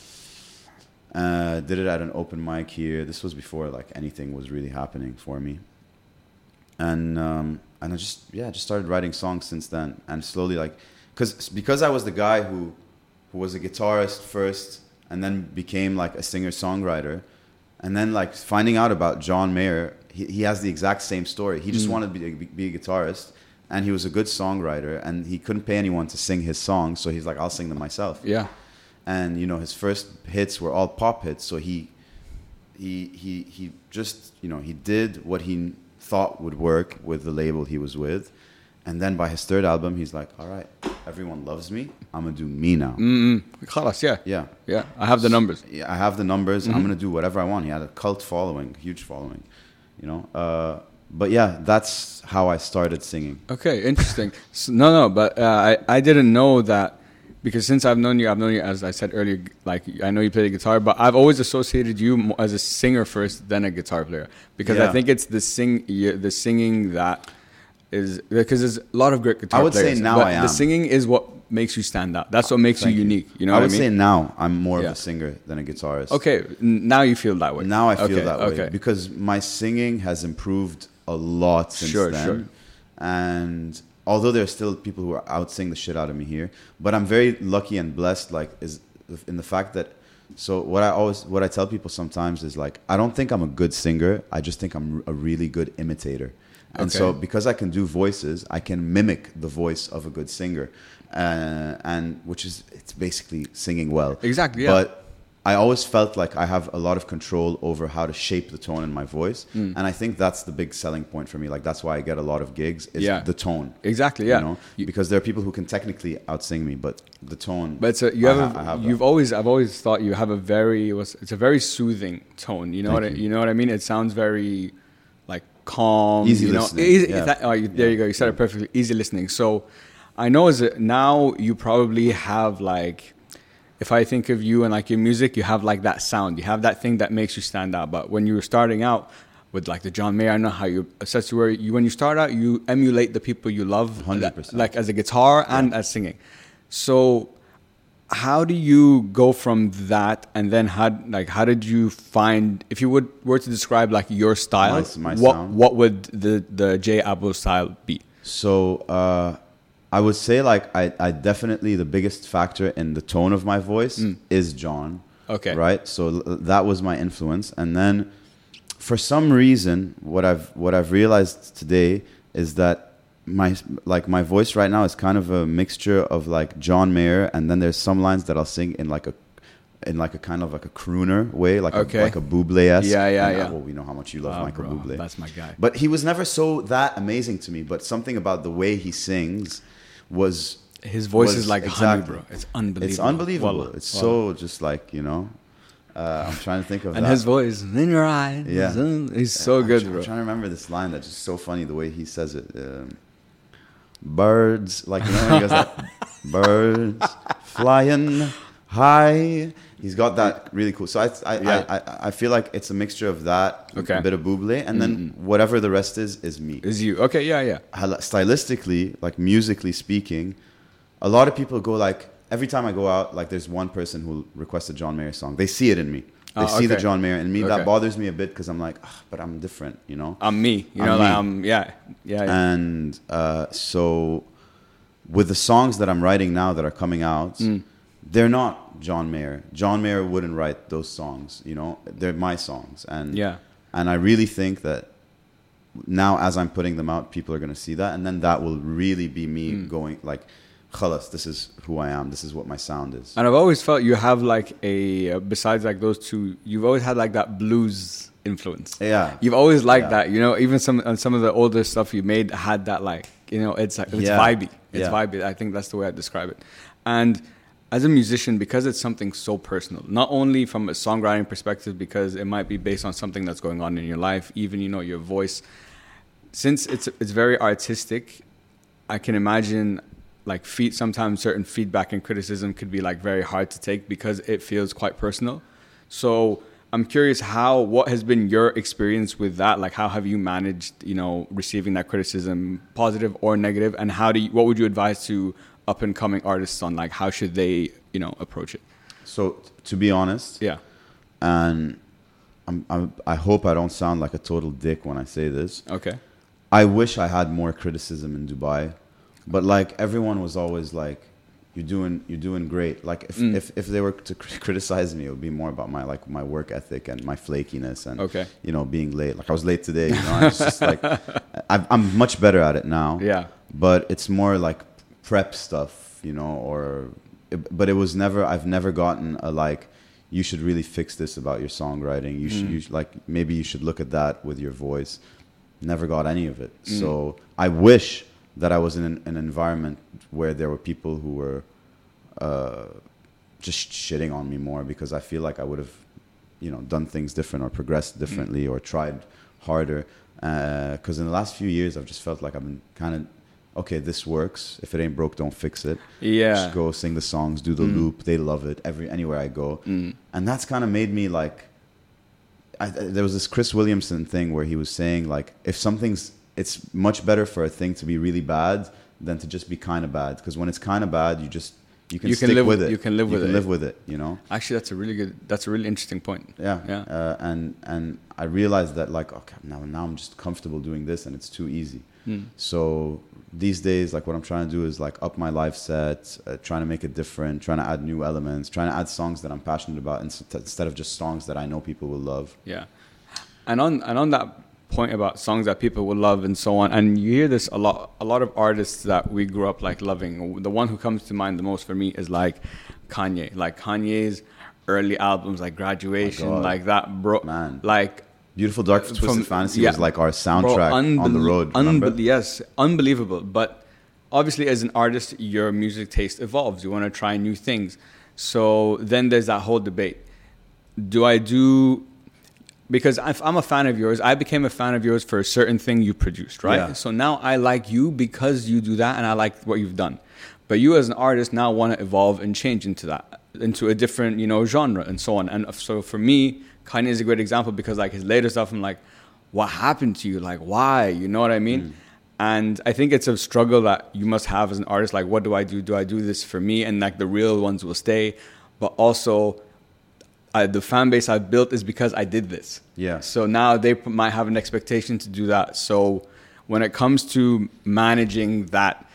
Uh, did it at an open mic here. This was before like anything was really happening for me and um, and I just yeah just started writing songs since then. And slowly like because because I was the guy who who was a guitarist first and then became like a singer songwriter and then like finding out about John Mayer he, he has the exact same story. He just wanted to be, be, be a guitarist and he was a good songwriter and he couldn't pay anyone to sing his songs so he's like I'll sing them myself. Yeah. and you know his first hits were all pop hits so he he he he just you know he did what he thought would work with the label he was with and then by his third album he's like all right everyone loves me i'm gonna do me now Mm-mm. Khalas, yeah. yeah Yeah. I have the numbers. yeah, I have the numbers. Mm-hmm. I'm gonna do whatever I want. He had a cult following, huge following, you know. Uh, but yeah, that's how I started singing. Okay, interesting. S no, no, but uh, I, I didn't know that because since I've known you, I've known you as I said earlier. Like I know you play the guitar, but I've always associated you as a singer first, then a guitar player, because I think it's the sing the singing that is because there's a lot of great guitar I would say now but I The singing is what makes you stand out. That's what makes you unique. You know I would I mean? say now I'm more Yeah. of a singer than a guitarist. okay, now you feel that way. Now I feel Okay, that way Okay. because my singing has improved a lot since Sure, then. sure. And although there are still people who are out sing the shit out of me here, but I'm very lucky and blessed. Like is in the fact that. So what I always what I tell people sometimes is like I don't think I'm a good singer. I just think I'm a really good imitator. And so because I can do voices, I can mimic the voice of a good singer, uh, and which is it's basically singing well. Exactly, yeah. But I always felt like I have a lot of control over how to shape the tone in my voice, Mm. and I think that's the big selling point for me. Like that's why I get a lot of gigs is Yeah. the tone. Exactly, yeah. You know, You- because there are people who can technically outsing me, but the tone. But it's a, you have, ha- I a, have you've always I've always thought you have a very it's a very soothing tone. You know what I, you. you know what I mean? It sounds very like calm. Easy you know? listening, Easy, yeah. that- oh, there Yeah. you go. You said it perfectly. Easy listening. So I know as a, now you probably have like if I think of you and like your music, you have like that sound. You have that thing that makes you stand out. But when you were starting out with like the John Mayer, I know how you assess where you when you start out, you emulate the people you love, 100%. like as a guitar and as singing. So, how do you go from that, and then how like how did you find? If you would were to describe like your style, My- my what sound? what would the the J Abo style be? So uh, I would say like I, I definitely the biggest factor in the tone of my voice is John. Mm. Okay. Right. So l- that was my influence, and then for some reason, what I've what I've realized today is that my like my voice right now is kind of a mixture of like John Mayer, and then there's some lines that I'll sing in like a in like a kind of like a crooner way, like Okay. a, like a Bublé esque. Yeah, yeah, yeah. Well, we know how much you love Oh, Michael bro, Bublé. that's my guy. But he was never so that amazing to me. But something about the way he sings was His voice was- is like honey, exactly. bro. It's unbelievable. It's unbelievable. Wallah, it's wallah. so just like you know. Uh, I'm trying to think of and that. his voice in your eyes. Yeah. he's so I'm good, try- bro. I'm trying to remember this line that's just so funny the way he says it. Um, birds, like you know, he goes like, birds flying high. He's got that really cool. So I, I, Yeah. I, I, I feel like it's a mixture of that, Okay. a bit of Bublé, and then whatever the rest is is me. Is you okay? Yeah, yeah. Stylistically, like musically speaking, a lot of people go like every time I go out, like there's one person who requests a John Mayer song. They see it in me. They Oh, see the. John Mayer in me. Okay. That bothers me a bit because I'm like, "Ah, but I'm different, you know. I'm me. You I'm know, like. I'm yeah, yeah. yeah. And uh, so, with the songs that I'm writing now that are coming out, Mm. they're not John Mayer. John Mayer wouldn't write those songs. You know, they're my songs. And Yeah. and I really think that now, as I'm putting them out, people are going to see that, and then that will really be me Mm. going like, "Khalas, this is who I am. This is what my sound is." And I've always felt you have like a uh, besides like those two, you've always had like that blues influence. Yeah. You've always liked Yeah. that, you know. Even some on some of the older stuff you made had that like, you know, it's like it's Yeah. vibey. It's Yeah. vibey. I think that's the way I describe it. And as a musician, because it's something so personal, not only from a songwriting perspective, because it might be based on something that's going on in your life, even you know your voice. Since it's it's very artistic, I can imagine like feed sometimes certain feedback and criticism could be like very hard to take because it feels quite personal. So I'm curious how what has been your experience with that? Like how have you managed, you know, receiving that criticism, positive or negative, and how do you, what would you advise to up and coming artists on like how should they, you know, approach it? So, to be honest, Yeah. and I'm, I'm, I hope I don't sound like a total dick when I say this. Okay. I wish I had more criticism in Dubai, but like everyone was always like, "You're doing, you're doing great." Like if, Mm. if, if they were to criticize me, it would be more about my like my work ethic and my flakiness and Okay. you know being late. Like I was late today. You know, I was just like, I've, I'm much better at it now. Yeah. but it's more like prep stuff, you know, or but it was never. I've never gotten a like. You should really fix this about your songwriting. You should, Mm. you should like maybe you should look at that with your voice. Never got any of it. Mm. So I wish that I was in an, an environment where there were people who were uh, just shitting on me more because I feel like I would have, you know, done things different or progressed differently or tried harder. Because in the last few years, I've just felt like I've been kind of, okay, this works. If it ain't broke, don't fix it. Yeah. Just go sing the songs, do the Mm. loop. They love it every anywhere I go, Mm. and that's kind of made me like. I, there was this Chris Williamson thing where he was saying like, if something's, it's much better for a thing to be really bad than to just be kind of bad. Because when it's kind of bad, you just you can You can stick live with with- it. you can live you with can it. live with it. You know. Actually, that's a really good. That's a really interesting point. Yeah. Yeah. Uh, and and I realized that like okay now now I'm just comfortable doing this and it's too easy. Mm. So these days, like what I'm trying to do is like up my live set, uh, trying to make it different, trying to add new elements, trying to add songs that I'm passionate about instead of just songs that I know people will love. Yeah, and on and on that point about songs that people will love and so on, and you hear this a lot. A lot of artists that we grew up like loving. The one who comes to mind the most for me is like Kanye. Like Kanye's early albums, like Graduation, God. like that, bro. Man. like Beautiful Dark Twisted From- Fantasy yeah. was like our bro, soundtrack on the road. unbe- yes, unbelievable. But obviously, as an artist, your music taste evolves. You want to try new things. So then there's that whole debate. Do I do because if I'm a fan of yours, I became a fan of yours for a certain thing you produced, right? Yeah. So now I like you because you do that, and I like what you've done. But you, as an artist, now want to evolve and change into that, into a different, you know, genre and so on. And so for me, Kanye is a great example because like his later stuff, I'm like, what happened to you? Like, why? You know what I mean? Mm. and I think it's a struggle that you must have as an artist. Like, what do I do? Do I do this for me? And like the real ones will stay, but also I, the fan base I've built is because I did this. Yeah. So now they might have an expectation to do that. So when it comes to managing that,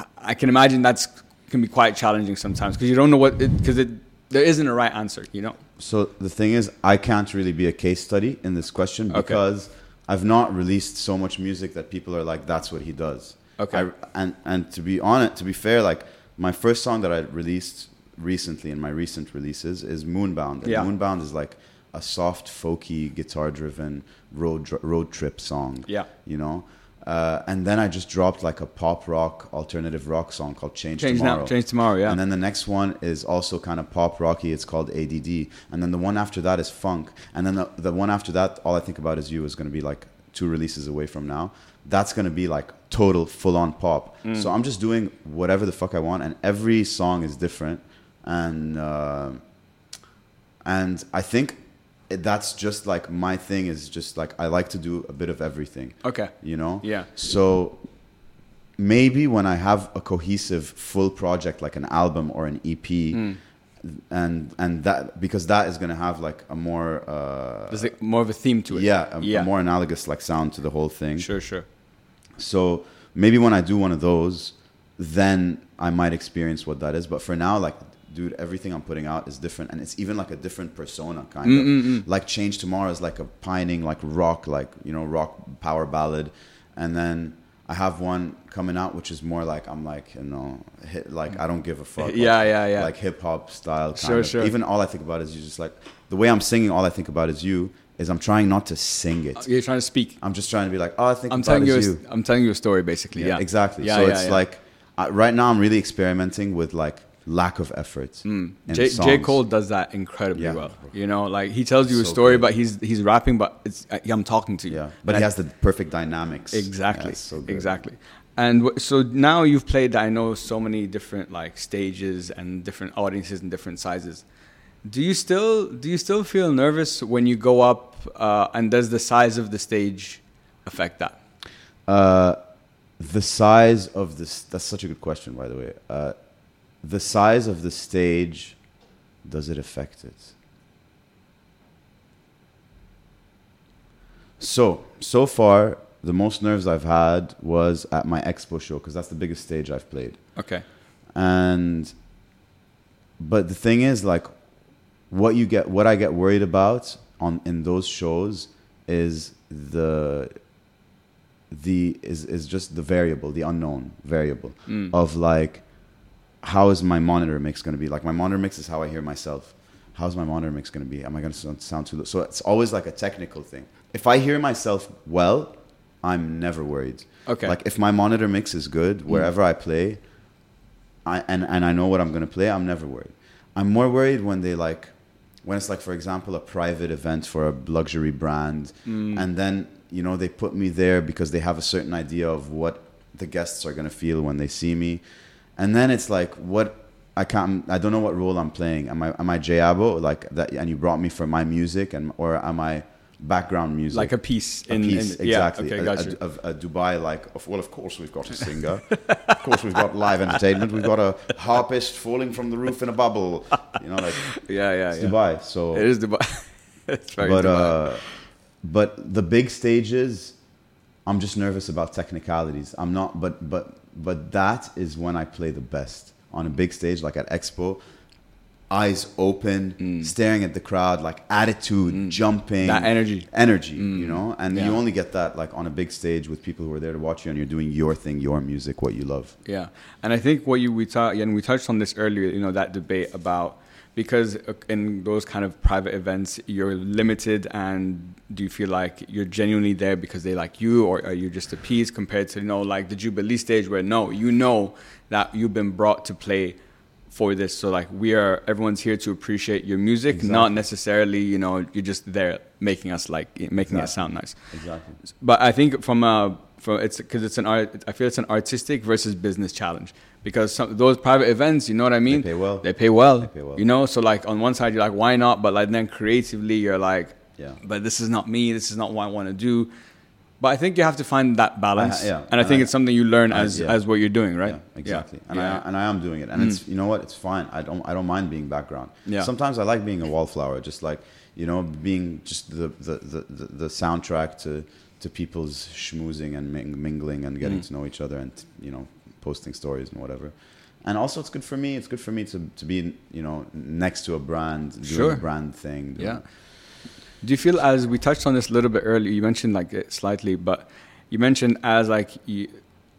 I- I can imagine that's can be quite challenging sometimes because you don't know what because it, there isn't a right answer. You know. So the thing is, I can't really be a case study in this question Okay. because I've not released so much music that people are like, "That's what he does." Okay. I, and and to be honest, to be fair, like my first song that I released recently in my recent releases is Moonbound. And Yeah. Moonbound is like a soft, folky, guitar-driven road road trip song. Yeah. You know. Uh, and then I just dropped like a pop rock, alternative rock song called "Change, Change Tomorrow." now. Change tomorrow. Yeah. And then the next one is also kind of pop rocky. It's called ADD. And then the one after that is funk. And then the, the one after that, All I Think About Is You is going to be like two releases away from now. That's going to be like total full on pop. So I'm just doing whatever the fuck I want. And every song is different. And, uh, and I think that's just like my thing is just like I like to do a bit of everything okay. you know Yeah. so maybe when i have a cohesive full project like an album or an ep Hmm. and and that because that is going to have like a more uh There's like more of a theme to it. yeah, a, yeah. a more analogous like sound to the whole thing Sure. Sure. so maybe when i do one of those then i might experience what that is but for now like dude everything i'm putting out is different and it's even like a different persona kind Mm, of like change tomorrow is like a pining like rock like you know rock power ballad and then i have one coming out which is more like i'm like you know hit, like i don't give a fuck like, Yeah, yeah, yeah. like hip-hop style kind Sure, of sure. even all i think about is you just like the way i'm singing all i think about is you is i'm trying not to sing it You're trying to speak. i'm just trying to be like oh i think I'm telling you. A, you I'm telling you a story, basically. Yeah. exactly. Yeah, so yeah, it's yeah. like uh, right now I'm really experimenting with like lack of effort. Mm. J, J. Cole does that incredibly Yeah. well. You know, like he tells you a story, good. but he's he's rapping, but it's uh, I'm talking to you. Yeah, but And he has the perfect dynamics. exactly, Yeah, so exactly. And w- so now you've played. I know so many different like stages and different audiences and different sizes. Do you still do you still feel nervous when you go up? Uh, and does the size of the stage affect that? Uh, the size of this. That's such a good question, by the way. Uh, the size of the stage, does it affect it? So so far, the most nerves I've had was at my expo show because that's the biggest stage I've played. Okay. and but the thing is like what you get what i get worried about on in those shows is the the is is just the variable the unknown variable mm. of like how is my monitor mix going to be? Like my monitor mix is how i hear myself. How's my monitor mix going to be? Am i going to sound, too low? So it's always like a technical thing. If i hear myself well i'm never worried. Okay. like if my monitor mix is good mm. wherever i play I, and, and I know what I'm going to play, I'm never worried. I'm more worried when they like, when it's like, for example, a private event for a luxury brand, mm. and then, you know, they put me there because they have a certain idea of what the guests are going to feel when they see me. And then it's like, what, I can't, I don't know what role I'm playing. Am I, am I J-Abo, like that, and you brought me for my music, and, or am I background music? Like a piece. a in, piece, in, yeah, exactly. Okay, a, got a- a- a Dubai, like, well, of course we've got a singer. of course we've got live entertainment. We've got a harpist falling from the roof in a bubble. You know, like yeah, yeah, it's yeah. Dubai. So, It is Dubai. it's very but Dubai. uh, but the big stages, I'm just nervous about technicalities. I'm not, but but but that is when I play the best on a big stage, like at Expo. Eyes open, Mm. staring at the crowd, like attitude, jumping, That energy. energy, you know. And Yeah. you only get that like on a big stage with people who are there to watch you, and you're doing your thing, your music, what you love. Yeah, and I think what you we talked and we touched on this earlier. You know that debate about because uh, in those kind of private events you're limited, and do you feel like you're genuinely there because they like you, or are you just a piece compared to you know like the Jubilee stage where no, you know that you've been brought to play for this. So like we are, everyone's here to appreciate your music, not necessarily you know you're just there making us like making it sound nice. Exactly. But I think from a from it's because it's an art. I feel it's an artistic versus business challenge because some, those private events, you know what I mean? They pay well. They pay well. They pay well. You know, so like on one side you're like, why not? But like then creatively you're like, Yeah. But this is not me. This is not what I want to do. But I think you have to find that balance, I- yeah. and I And think I- it's something you learn I- as yeah. as what you're doing, right? Yeah, exactly. And. I and I am doing it, and mm. it's you know what, it's fine. I don't I don't mind being background. Yeah. Sometimes I like being a wallflower, just like you know, being just the the, the, the soundtrack to to people's schmoozing and mingling and Mm. getting to know each other and you know posting stories and whatever. And also, it's good for me. It's good for me to, to be, you know, next to a brand, doing Sure. a brand thing. Yeah. Do you feel as we touched on this a little bit earlier? You mentioned like it slightly, but you mentioned as like you,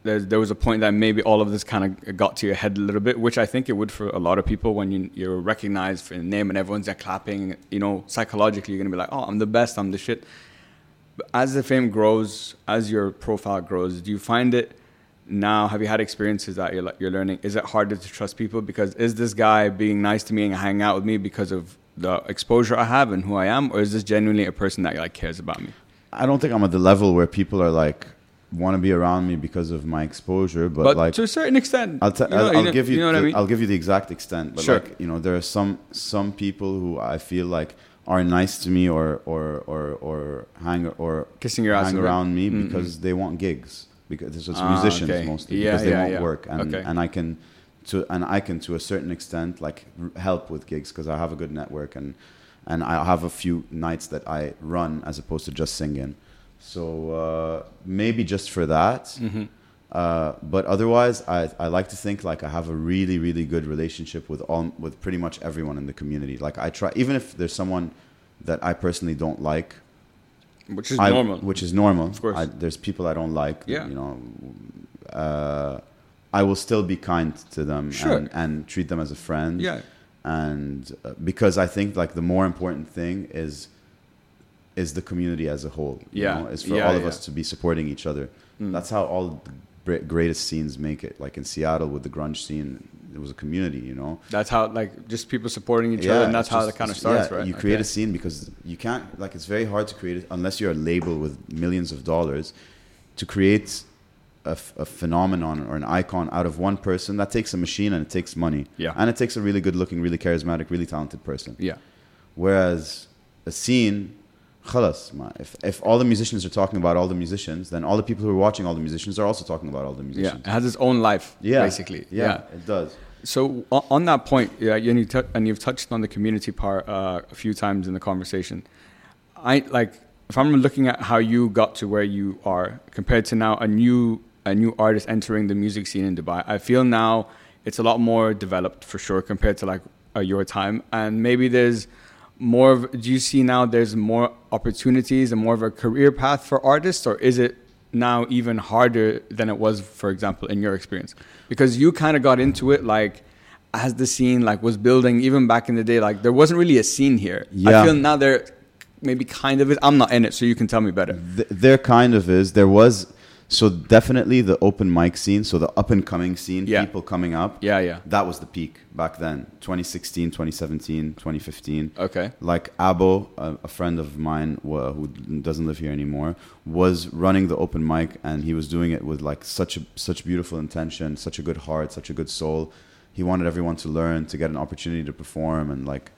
there, there was a point that maybe all of this kind of got to your head a little bit, which I think it would for a lot of people when you, you're recognized for your name and everyone's there clapping. You know, psychologically, you're gonna be like, "Oh, I'm the best. I'm the shit." As the fame grows, as your profile grows, do you find it now? Have you had experiences that you're you're learning? Is it harder to trust people because is this guy being nice to me and hanging out with me because of the exposure I have and who I am, or is this genuinely a person that like cares about me? I don't think I'm at the level where people are like want to be around me because of my exposure, but, But, like to a certain extent, I'll, t- you know- I'll, I'll know- give you, you know the, I mean. I'll give you the exact extent. But Sure. like you know, there are some some people who I feel like are nice to me or or or or hang or Kissing your ass hang around me Mm-mm. because they want gigs because it's Ah, musicians okay. mostly Yeah, because they yeah, want yeah. work and Okay. and I can to and I can to a certain extent like r- help with gigs because I have a good network and and I have a few nights that I run as opposed to just singing. So uh, maybe just for that. Mhm. Uh, but otherwise, I, I like to think like I have a really, really good relationship with all with pretty much everyone in the community. Like I try, even if there's someone that I personally don't like, which is I- normal. which is normal. Of course. I, there's people I don't like. Yeah. You know, uh, I will still be kind to them Sure. and, and treat them as a friend. yeah, And uh, because I think like the more important thing is is the community as a whole. you Yeah. know, is for Yeah, all of yeah. us to be supporting each other. Mm. That's how all greatest scenes make it. Like in Seattle with the grunge scene, it was a community. You know. that's how like just people supporting each other, and that's it's how just- it kind of starts, yeah, right? You create Okay. a scene because you can't like it's very hard to create it unless you're a label with millions of dollars to create a, f- a phenomenon or an icon out of one person that takes a machine and it takes money Yeah. and it takes a really good looking really charismatic really talented person Yeah, whereas a scene خلاص ما, if, if all the musicians are talking about all the musicians then all the people who are watching all the musicians are also talking about all the yeah, musicians it has its own life, yeah basically. yeah, yeah. it does So o- on that point, yeah, and, you tou- and you've touched on the community part uh, a few times in the conversation. I like if I'm looking at how you got to where you are compared to now a new a new artist entering the music scene in Dubai. I feel now it's a lot more developed for sure compared to like uh, your time, and maybe there's more. Of, do you see now there's more opportunities and more of a career path for artists, or is it now even harder than it was, for example, in your experience? Because you kind of got into it like as the scene like was building even back in the day like there wasn't really a scene here i feel now there maybe kind of is i'm not in it so you can tell me better Th- there kind of is. There was so definitely the open mic scene, so the up and coming scene, Yeah. people coming up. yeah yeah That was the peak back then, 2016, 2017, 2015. okay Like Abo, a, a friend of mine wha- who doesn't live here anymore, was running the open mic, and he was doing it with like such a such beautiful intention, such a good heart, such a good soul. He wanted everyone to learn, to get an opportunity to perform, and like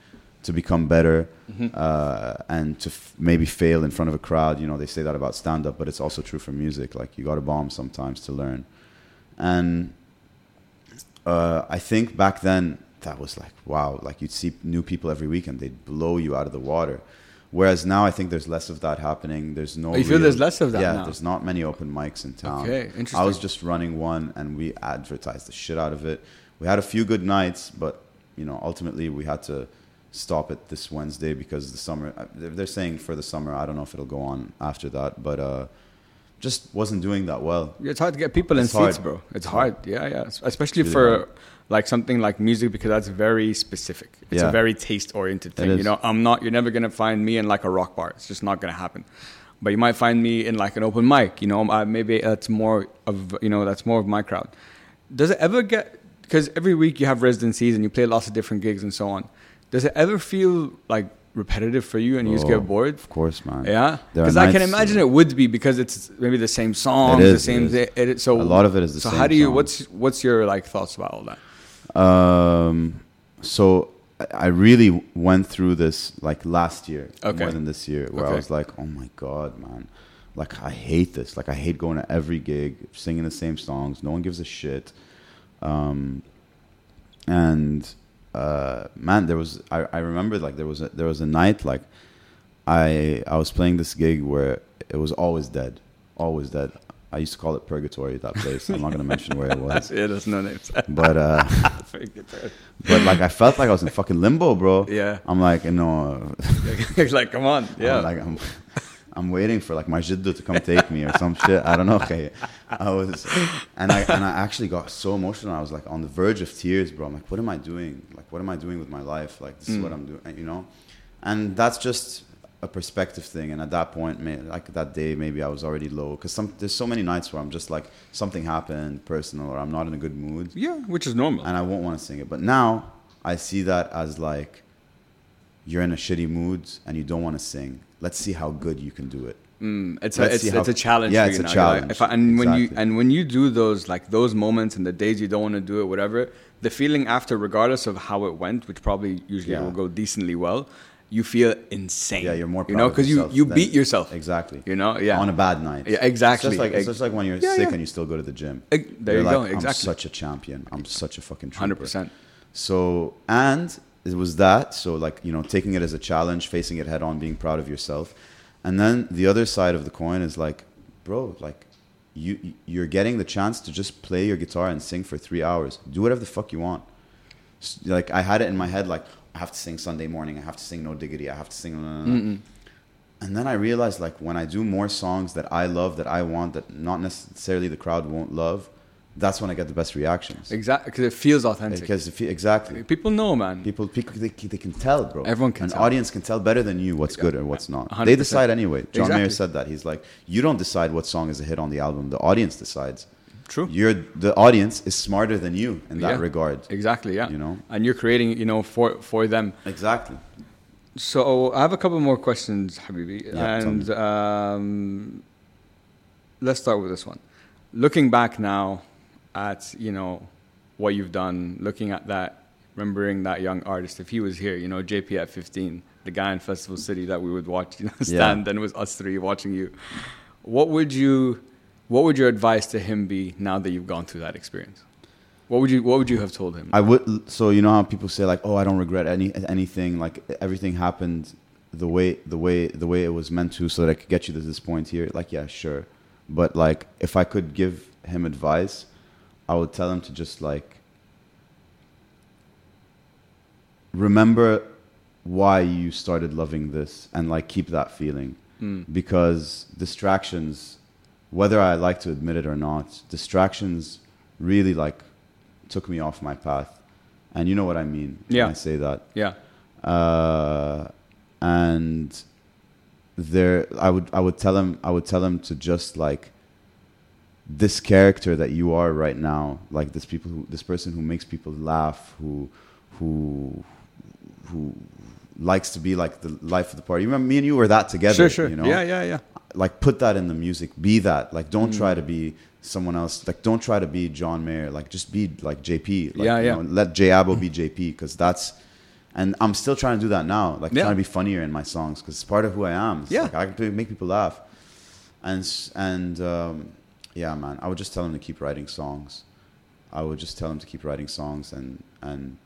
to become better, uh, and to f- maybe fail in front of a crowd. You know, they say that about stand up, but it's also true for music. Like you got to bomb sometimes to learn, and uh, I think back then that was like wow, like you'd see new people every week and they'd blow you out of the water. Whereas now I think there's less of that happening. There's no. Oh, you feel real- there's less of that Yeah, now? there's not many open mics in town. Okay, interesting. I was just running one, and we advertised the shit out of it. We had a few good nights, but you know, ultimately we had to stop it this Wednesday because the summer. uh, They're saying for the summer. I don't know if it'll go on after that, but uh, just wasn't doing that well. it's hard to get people in It's seats bro it's It's hard. hard. yeah yeah especially really for hard. like something like music because that's very specific it's a very taste oriented thing you know i'm not you're never gonna find me in like a rock bar it's just not gonna happen but you might find me in like an open mic you know uh, maybe that's more of you know that's more of my crowd does it ever get because every week you have residencies and you play lots of different gigs and so on does it ever feel like repetitive for you and you just Oh, get bored Of course, man. yeah because i can imagine it would be because it's maybe the same songs It the same it is. it so A lot of it is the so same So how do you songs. what's what's your like thoughts about all that Um, so I- really went through this like last year Okay. more than this year, where I was like, oh my god, man, like I hate this. Like I hate going to every gig, singing the same songs. No one gives a shit. Um, and uh, man, there was I, I remember like there was a, there was a night like I I was playing this gig where it was always dead, always dead. I used to call it purgatory. At that place. I'm not gonna mention where it was. yeah, there's no names. But uh, but like I felt like I was in fucking limbo, bro. Yeah. I'm like, you know, like, come on. Yeah. I'm like I'm, I'm waiting for like my jiddu to come take me or some shit. I don't know. Okay, I was, and I and I actually got so emotional. I was like on the verge of tears, bro. I'm like, what am I doing? Like, what am I doing with my life? Like, this is what mm. I'm doing, you know. And that's just a perspective thing. And at that point, may, like that day, maybe I was already low because some there's so many nights where I'm just like something happened personal or I'm not in a good mood, yeah, which is normal. and I won't want to sing it. But now I see that as like you're in a shitty mood and you don't want to sing. Let's see how good you can do it. Mm, it's a it's, it's a challenge. Yeah, for it's you a now. Like, challenge. if I, and when you and when you do those like those moments and the days you don't want to do it, whatever, the feeling after, regardless of how it went, which probably usually Yeah. will go decently well, you feel insane. Yeah, you're more you know because you you beat yourself. Exactly. You know, yeah. On a bad night. Yeah, exactly. It's just like, it's just like when you're Yeah, sick yeah. and you still go to the gym. There You're you go, like, exactly. I'm such a champion. I'm such a fucking. Hundred percent. So, and it was that. So, like, you know, taking it as a challenge, facing it head on, being proud of yourself. And then the other side of the coin is like, bro, like, you you're getting the chance to just play your guitar and sing for three hours. Do whatever the fuck you want. Like, I had it in my head, like, I have to sing Sunday morning. I have to sing No Diggity. I have to sing. blah, blah, blah. And then I realized, like, when I do more songs that I love, that I want, that not necessarily the crowd won't love, that's when I get the best reactions. Exactly, because it feels authentic. Because you, exactly, People know, man. people, people they, they can tell, bro. Everyone can An tell. audience can tell better than you what's good or what's not. 100%. They decide anyway. John Mayer said that. He's like, you don't decide what song is a hit on the album. The audience decides. True. You're the audience is smarter than you in that Yeah. regard. Exactly, yeah. You know? and you're creating, you know, for for them. Exactly. So I have a couple more questions, Habibi, Yeah, and um, let's start with this one. Looking back now at you know what you've done, looking at that, remembering that young artist. If he was here, you know, JP at 15, the guy in Festival City that we would watch, you know, stand, and it was us three watching you. What would you, what would your advice to him be now that you've gone through that experience? What would you, what would you have told him? I would. So you know how people say like, "Oh, I don't regret any anything. Like everything happened the way the way the way it was meant to, so that I could get you to this point here." Like, yeah, sure. But like, if I could give him advice, I would tell them to just like remember why you started loving this, and like keep that feeling, Mm. because distractions, whether I like to admit it or not, distractions really like took me off my path. And you know what I mean when Yeah. I say that. yeah, Uh, and there, I would, I would tell him, I would tell him to just like this character that you are right now, like this people, who, this person who makes people laugh, who, who, who likes to be like the life of the party. You remember me and you were that together. sure, sure, You know? yeah, yeah, yeah. like put that in the music be that like don't Mm. try to be someone else like don't try to be john mayer like just be like jp like, Yeah, you yeah. know, let j abo be jp because that's and i'm still trying to do that now like Yeah. trying to be funnier in my songs because it's part of who i am It's Yeah. like i can make people laugh and and um, yeah man i would just tell him to keep writing songs i would just tell him to keep writing songs and and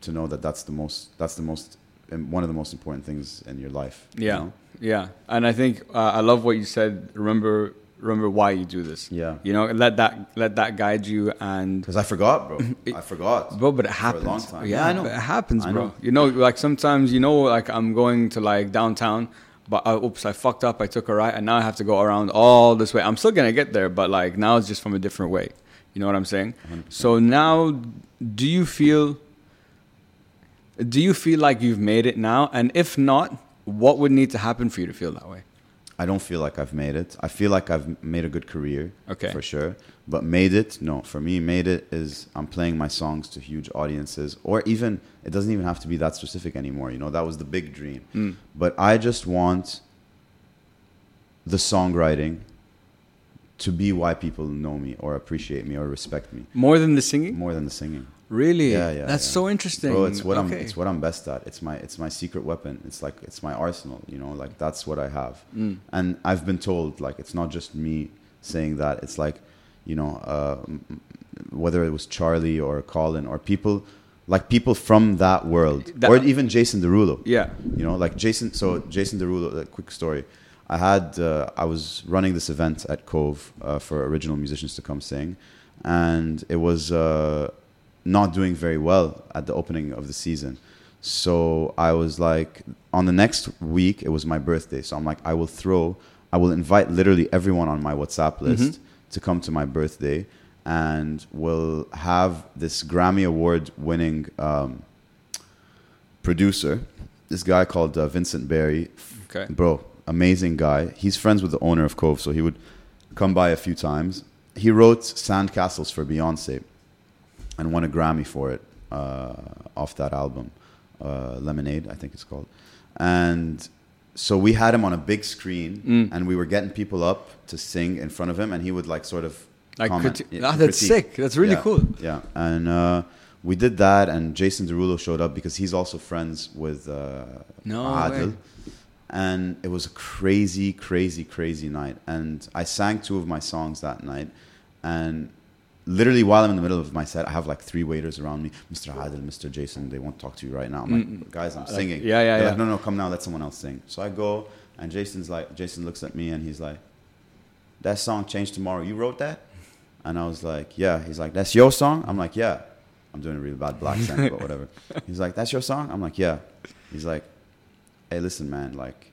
to know that that's the most that's the most one of the most important things in your life you Yeah, know? yeah, and I think uh, I love what you said. Remember, remember why you do this. Yeah. you know, let that let that guide you. And Because I forgot, bro. I forgot. bro, but it For a happens. long time. Yeah, Yeah, I know. It happens, I bro. know. You know, like sometimes you know, like I'm going to like downtown, but uh, oops, I fucked up. I took a right, and now I have to go around all this way. I'm still gonna get there, but like now it's just from a different way. You know what I'm saying? 100%. So now, do you feel? Do you feel like you've made it now? And if not, what would need to happen for you to feel that way? I don't feel like I've made it. I feel like I've made a good career, Okay. for sure. But made it, no. For me, made it is I'm playing my songs to huge audiences, or even it doesn't even have to be that specific anymore. You know, that was the big dream. Mm. But I just want the songwriting to be why people know me or appreciate me or respect me More than the singing? more than the singing. Really? Yeah, yeah, That's yeah. so interesting. Bro, it's what I'm it's what I'm best at. It's my it's my secret weapon. It's like it's my arsenal, you know, like that's what I have. Mm. And I've been told like it's not just me saying that. It's like, you know, uh, whether it was Charlie or Colin or people like people from that world That- or even Jason Derulo. Yeah. You know, like Jason. So Jason Derulo. A quick story. I had uh, I was running this event at Cove uh, for original musicians to come sing, and it was uh, not doing very well at the opening of the season. So I was like, on the next week, it was my birthday. So I'm like, I will throw, I will invite literally everyone on my WhatsApp list to come to my birthday, and we'll have this Grammy Award winning. Um, producer, this guy called uh, Vincent Berry. Okay. Bro, amazing guy. He's friends with the owner of Cove, so he would come by a few times. He wrote Sandcastles for Beyonce and won a Grammy for it uh, off that album, uh, Lemonade, I think it's called. And so we had him on a big screen, Mm. and we were getting people up to sing in front of him, and he would like sort of Like comment. criti- yeah, Ah, that's sick. That's really Yeah, cool. Yeah, and uh, we did that, and Jason Derulo showed up because he's also friends with uh, No Adil. way. And it was a crazy, crazy, crazy night. And I sang two of my songs that night. And literally, while I'm in the middle of my set, I have like three waiters around me Mr. Adil, Mr. Jason, they won't talk to you right now. I'm like, guys, I'm singing. yeah, yeah, They're yeah. Like, no, no, come now, let someone else sing. So I go, and Jason's like, Jason looks at me and he's like, that song, changed Tomorrow, you wrote that? And I was like, yeah. He's like, that's your song? I'm like, yeah. I'm doing a really bad black accent, but whatever. He's like, that's your song? I'm like, yeah. He's like, hey, listen, man, like,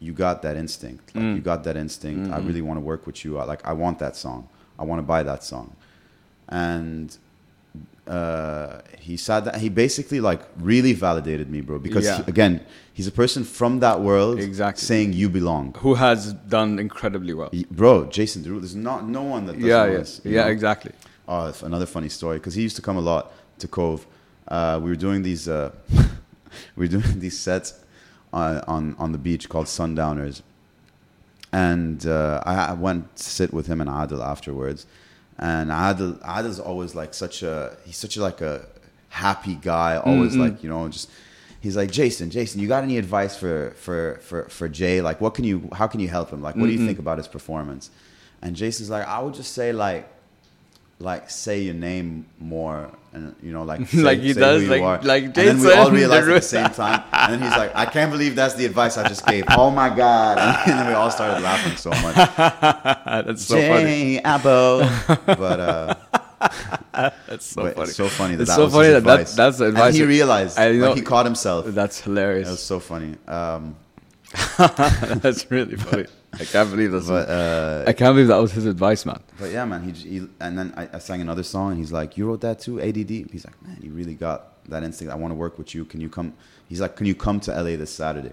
you got that instinct. Like, Mm. you got that instinct. I Mhm. really want to work with you. I, like, I want that song. I want to buy that song. And uh, he said that he basically like really validated me, bro. Because Yeah. he- again, he's a person from that world, Exactly. saying you belong. Who has done incredibly well. Y- Bro, Jason Derulo, there's not no one that does Yeah, all yeah, yeah, exactly. Oh, another funny story because he used to come a lot to Cove. Uh, we were doing these, uh, we were doing these sets on, on on the beach called Sundowners, and uh, I, I went to sit with him and Adil afterwards. And Adil, Adil's always like such a he's such a, like a happy guy, always like you know just. He's like Jason. Jason, you got any advice for for for for Jay? Like, what can you? How can you help him? Like, what do you think about his performance? And Jason's like, I would just say like, like say your name more, and you know, like say, Like he say does, who like- are. like and then we all Jason realized at the same time. And then he's like, I can't believe that's the advice I just gave. Oh my god! And then we all started laughing so much. That's so funny. Jay Abo. But uh, That's so funny. it's so funny that It's that so funny that that- advice. that's the And he realized, I know- like he caught himself. That's It hilarious. was so funny. Um, that's really funny. I can't believe that's. But, uh, I can't believe that was his advice, man. But yeah, man. He, he and then I, I, sang another song, and he's like, "You wrote that too, ADD." He's like, "Man, you really got that instinct. I want to work with you. Can you come?" He's like, "Can you come to LA this Saturday?"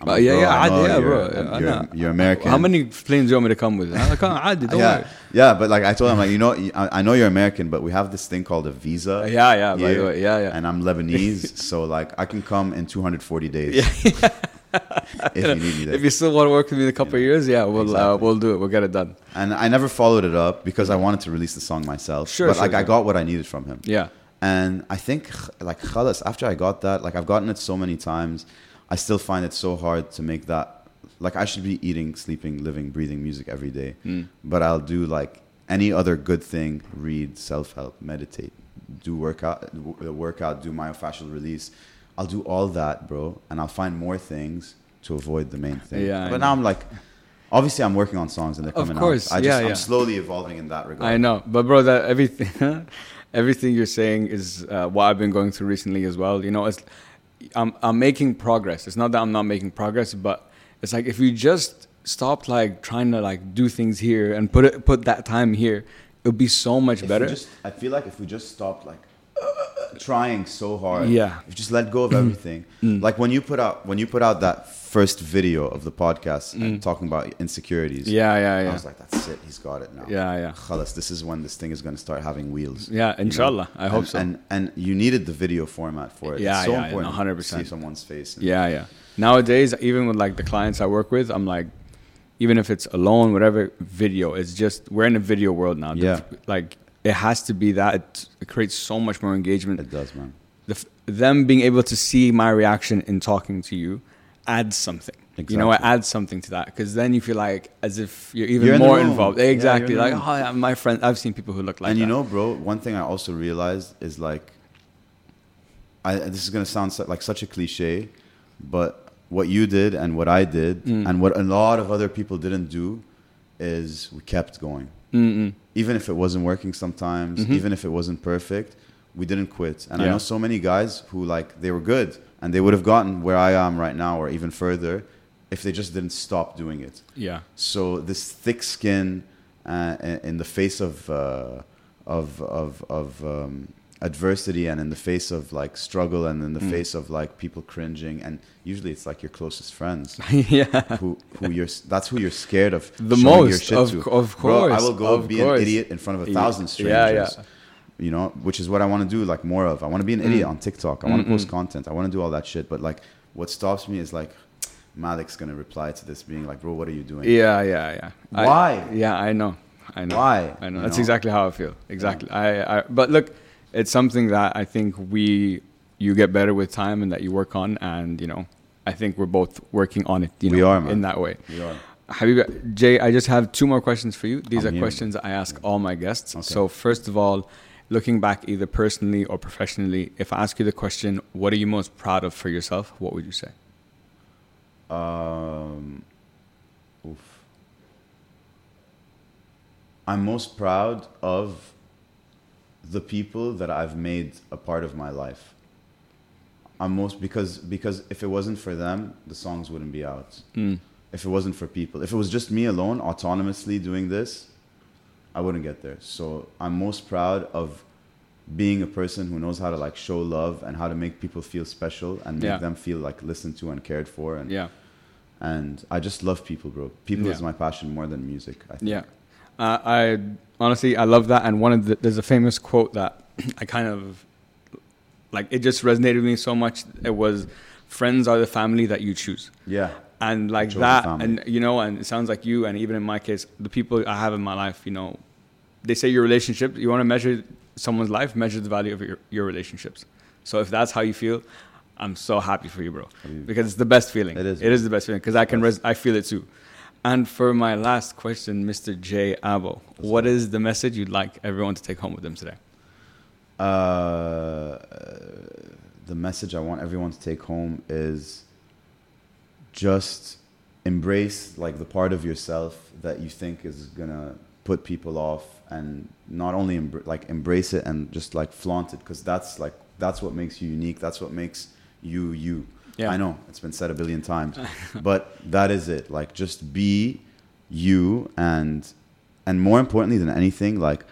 I'm uh, like, yeah, bro, yeah, I yeah, you're, bro. You're, you're, American. How many planes do you want me to come with? I can't. I don't yeah, worry. yeah, but like I told him, like you know, I, I, know you're American, but we have this thing called a visa. Uh, yeah, yeah, here, way, yeah, yeah. And I'm Lebanese, so like I can come in 240 days. Yeah if you need me there. If you still want to work with me in a couple of years, yeah, we'll uh, we'll do it. We'll get it done. and I never followed it up because I wanted to release the song myself. Sure, but sure, like I got what I needed from him. Yeah, And I think like khalas, after I got that, like I've gotten it so many times, I still find it so hard to make that like I should be eating, sleeping, living, breathing music every day. Mm. But I'll do like any other good thing, read, self-help, meditate, do workout, workout, do myofascial release. I'll do all that, bro, and I'll find more things to avoid the main thing. Yeah, I but know. now I'm like obviously I'm working on songs and they're Of coming course, out. I just yeah, I'm slowly evolving in that regard. I know, but bro, that everything, everything you're saying is uh, what I've been going through recently as well. You know, it's I'm I'm making progress. It's not that I'm not making progress, but it's like if we just stopped like trying to like do things here and put it put that time here, it would be so much If better. just, I feel like if we just stopped like trying so hard, Yeah. Mm. you just let go of everything, like when you put out when you put out that first video of the podcast and talking about insecurities, Mm. yeah, yeah, I was like, that's it, he's got it now. yeah, yeah, Khalas, this is when this thing is going to start having wheels. yeah. you know? Inshallah, I hope and, so. And and you needed the video format for it. Yeah, it's so yeah, yeah, important. 100%. to see someone's face. Yeah, yeah. Nowadays, even with like the clients I work with, I'm like, even if it's alone, whatever video, it's just we're in a video world now. Yeah. Like it has to be that it, it creates so much more engagement. It does, man. The, f- them being able to see my reaction in talking to you adds something. You know, it adds something to that because then you feel like as if you're even You're in more involved. Yeah, Exactly. in like, oh, yeah, my friend, I've seen people who look like and you know, bro, one thing I also realized is like, I this is gonna sound so- like such a cliche, but what you did and what I did Mm. and what a lot of other people didn't do is we kept going. Mm-mm. Even if it wasn't working sometimes, Mhm. even if it wasn't perfect, we didn't quit. And I know so many guys who like they were good and they would have gotten where I am right now or even further if they just didn't stop doing it. Yeah. So this thick skin uh, in- in the face of uh, of of of um, adversity and in the face of like struggle and in the Mm. face of like people cringing and usually it's like your closest friends yeah. who who you're that's who you're scared of The most, shit of to. of Bro, I will go be course. an idiot in front of a thousand strangers. yeah. You know, which is what I want to do like more of. I want to be an idiot Mm. on TikTok. I want to post content. I want to do all that shit. But like, what stops me is like, Malik's gonna reply to this being like, "Bro, what are you doing? Yeah, yeah, yeah. I- Why? yeah, I know. I know. Why? I know. You That's know? exactly how I feel. Exactly. I, I. But look, it's something that I think we you get better with time and that you work on, and you know, I think we're both working on it. You We know, are, man. in that way. We are. Habib, Jay, I just have two more questions for you. These I'm are here. questions I ask all my guests. Okay. So first of all, looking back either personally or professionally, if I ask you the question, what are you most proud of for yourself? What would you say? Um, oof. I'm most proud of the people that I've made a part of my life. I'm most because because if it wasn't for them, the songs wouldn't be out. Mm. If it wasn't for people, if it was just me alone, autonomously doing this, I wouldn't get there. So I'm most proud of being a person who knows how to like show love and how to make people feel special and make Yeah. them feel like listened to and cared for and Yeah. and I just love people, bro. People Yeah. is my passion more than music. I think. Yeah, uh, I honestly I love that. And one of the there's a famous quote that I kind of like. It just resonated with me so much. It was, "Friends are the family that you choose." yeah, And like Chosen that, and you know, and it sounds like you, and even in my case, the people I have in my life, you know, they say your relationship. You want to measure someone's life, measure the value of your your relationships. So if that's how you feel, I'm so happy for you, bro, because it's the best feeling. It is, It is the best feeling because I can res- I feel it too. And for my last question, Mr. Jay Abo, what is the message you'd like everyone to take home with them today? uh, the message I want everyone to take home is just embrace like the part of yourself that you think is gonna put people off, and not only embr- like embrace it and just like flaunt it, because that's like that's what makes you unique. That's what makes you you. Yeah. I know it's been said a billion times, but that is it. Like just be you, and and more importantly than anything, like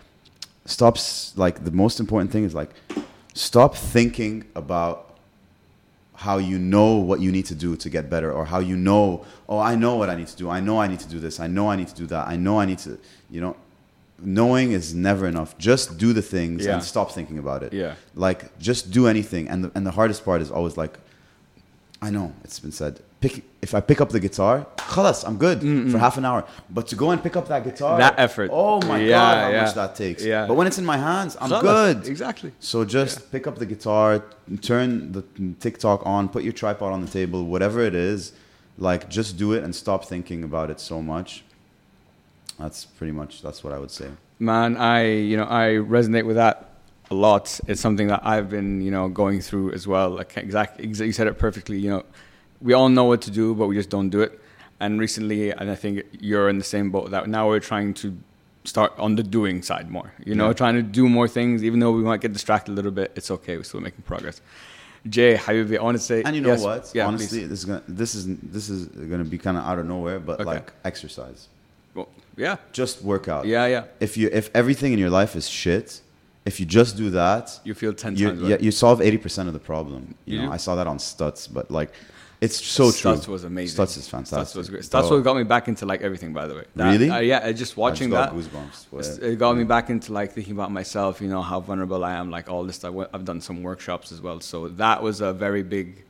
stop. Like the most important thing is like stop thinking about how you know what you need to do to get better or how you know oh i know what i need to do i know i need to do this i know i need to do that i know i need to you know knowing is never enough just do the things Yeah. and stop thinking about it Yeah. like just do anything and the, and the hardest part is always like i know it's been said pick if i pick up the guitar khalas i'm good for half an hour but to go and pick up that guitar That effort. oh my Yeah, god how yeah. much that takes Yeah. but when it's in my hands i'm Khalas, good Exactly. so just pick up the guitar, turn the TikTok on, put your tripod on the table, whatever it is, like just do it and stop thinking about it so much. That's pretty much that's what I would say. Man, I you know I resonate with that a lot. It's something that I've been you know going through as well. Like exact, exa- you said it perfectly. You know, we all know what to do, but we just don't do it. And recently, and I think you're in the same boat. That now we're trying to start on the doing side more. You know, Yeah. trying to do more things, even though we might get distracted a little bit. It's okay. We're still making progress. Jay, Habibi, I want to say, And you know yes, what? Yeah, Honestly, please. this is gonna this is this is gonna be kind of out of nowhere, but Okay. like exercise, Well, yeah, just work out. yeah, yeah. If you if everything in your life is shit, if you just do that, You feel ten you times. yeah, better. you solve eighty percent of the problem. You, You know, do? I saw that on Stutz, but like, it's so true. Stutz was amazing. Stutz is fantastic. Stutz was great. Stutz Bro, what got me back into like everything. By the way, That- Really? uh, yeah, just watching I just that. goosebumps. It got me back into like thinking about myself, you know, how vulnerable I am, like all this stuff. I've done some workshops as well. So that was a very big,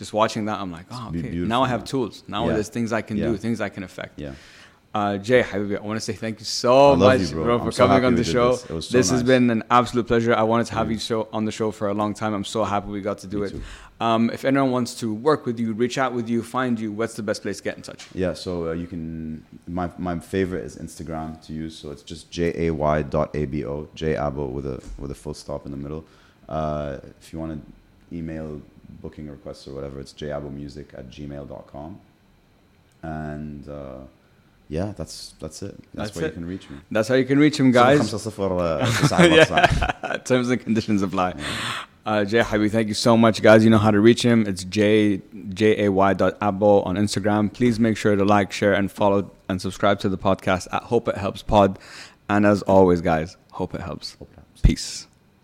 just watching that, I'm like, oh, okay, beautiful, now I have tools. Now Yeah. there's things I can Yeah. do, things I can affect. Yeah. Uh, Jay, Habibi, I want to say thank you so much, you, bro. bro, for I'm coming happy on the show. this. This, It was so has nice. been an absolute pleasure. I wanted to have you show on the show for a long time. I'm so happy we got to do Me it. Um, if anyone wants to work with you, reach out with you, find you, what's the best place to get in touch? Yeah, so uh, you can. My my favorite is Instagram to use. So it's just j a y dot a b o j abo with a with a full stop in the middle. Uh, if you want to email booking requests or whatever, it's jabomusic at gmail.com. And uh, yeah, that's that's it. That's, That's where it. you can reach me. That's how you can reach him, guys. 05 9 Terms and conditions apply. Uh, Jay Habibi, thank you so much, guys. You know how to reach him. It's j j a y dot abo on Instagram. Please make sure to like, share, and follow and subscribe to the podcast at Hope It Helps Pod. And as always, guys, hope it helps. Hope it helps. Peace.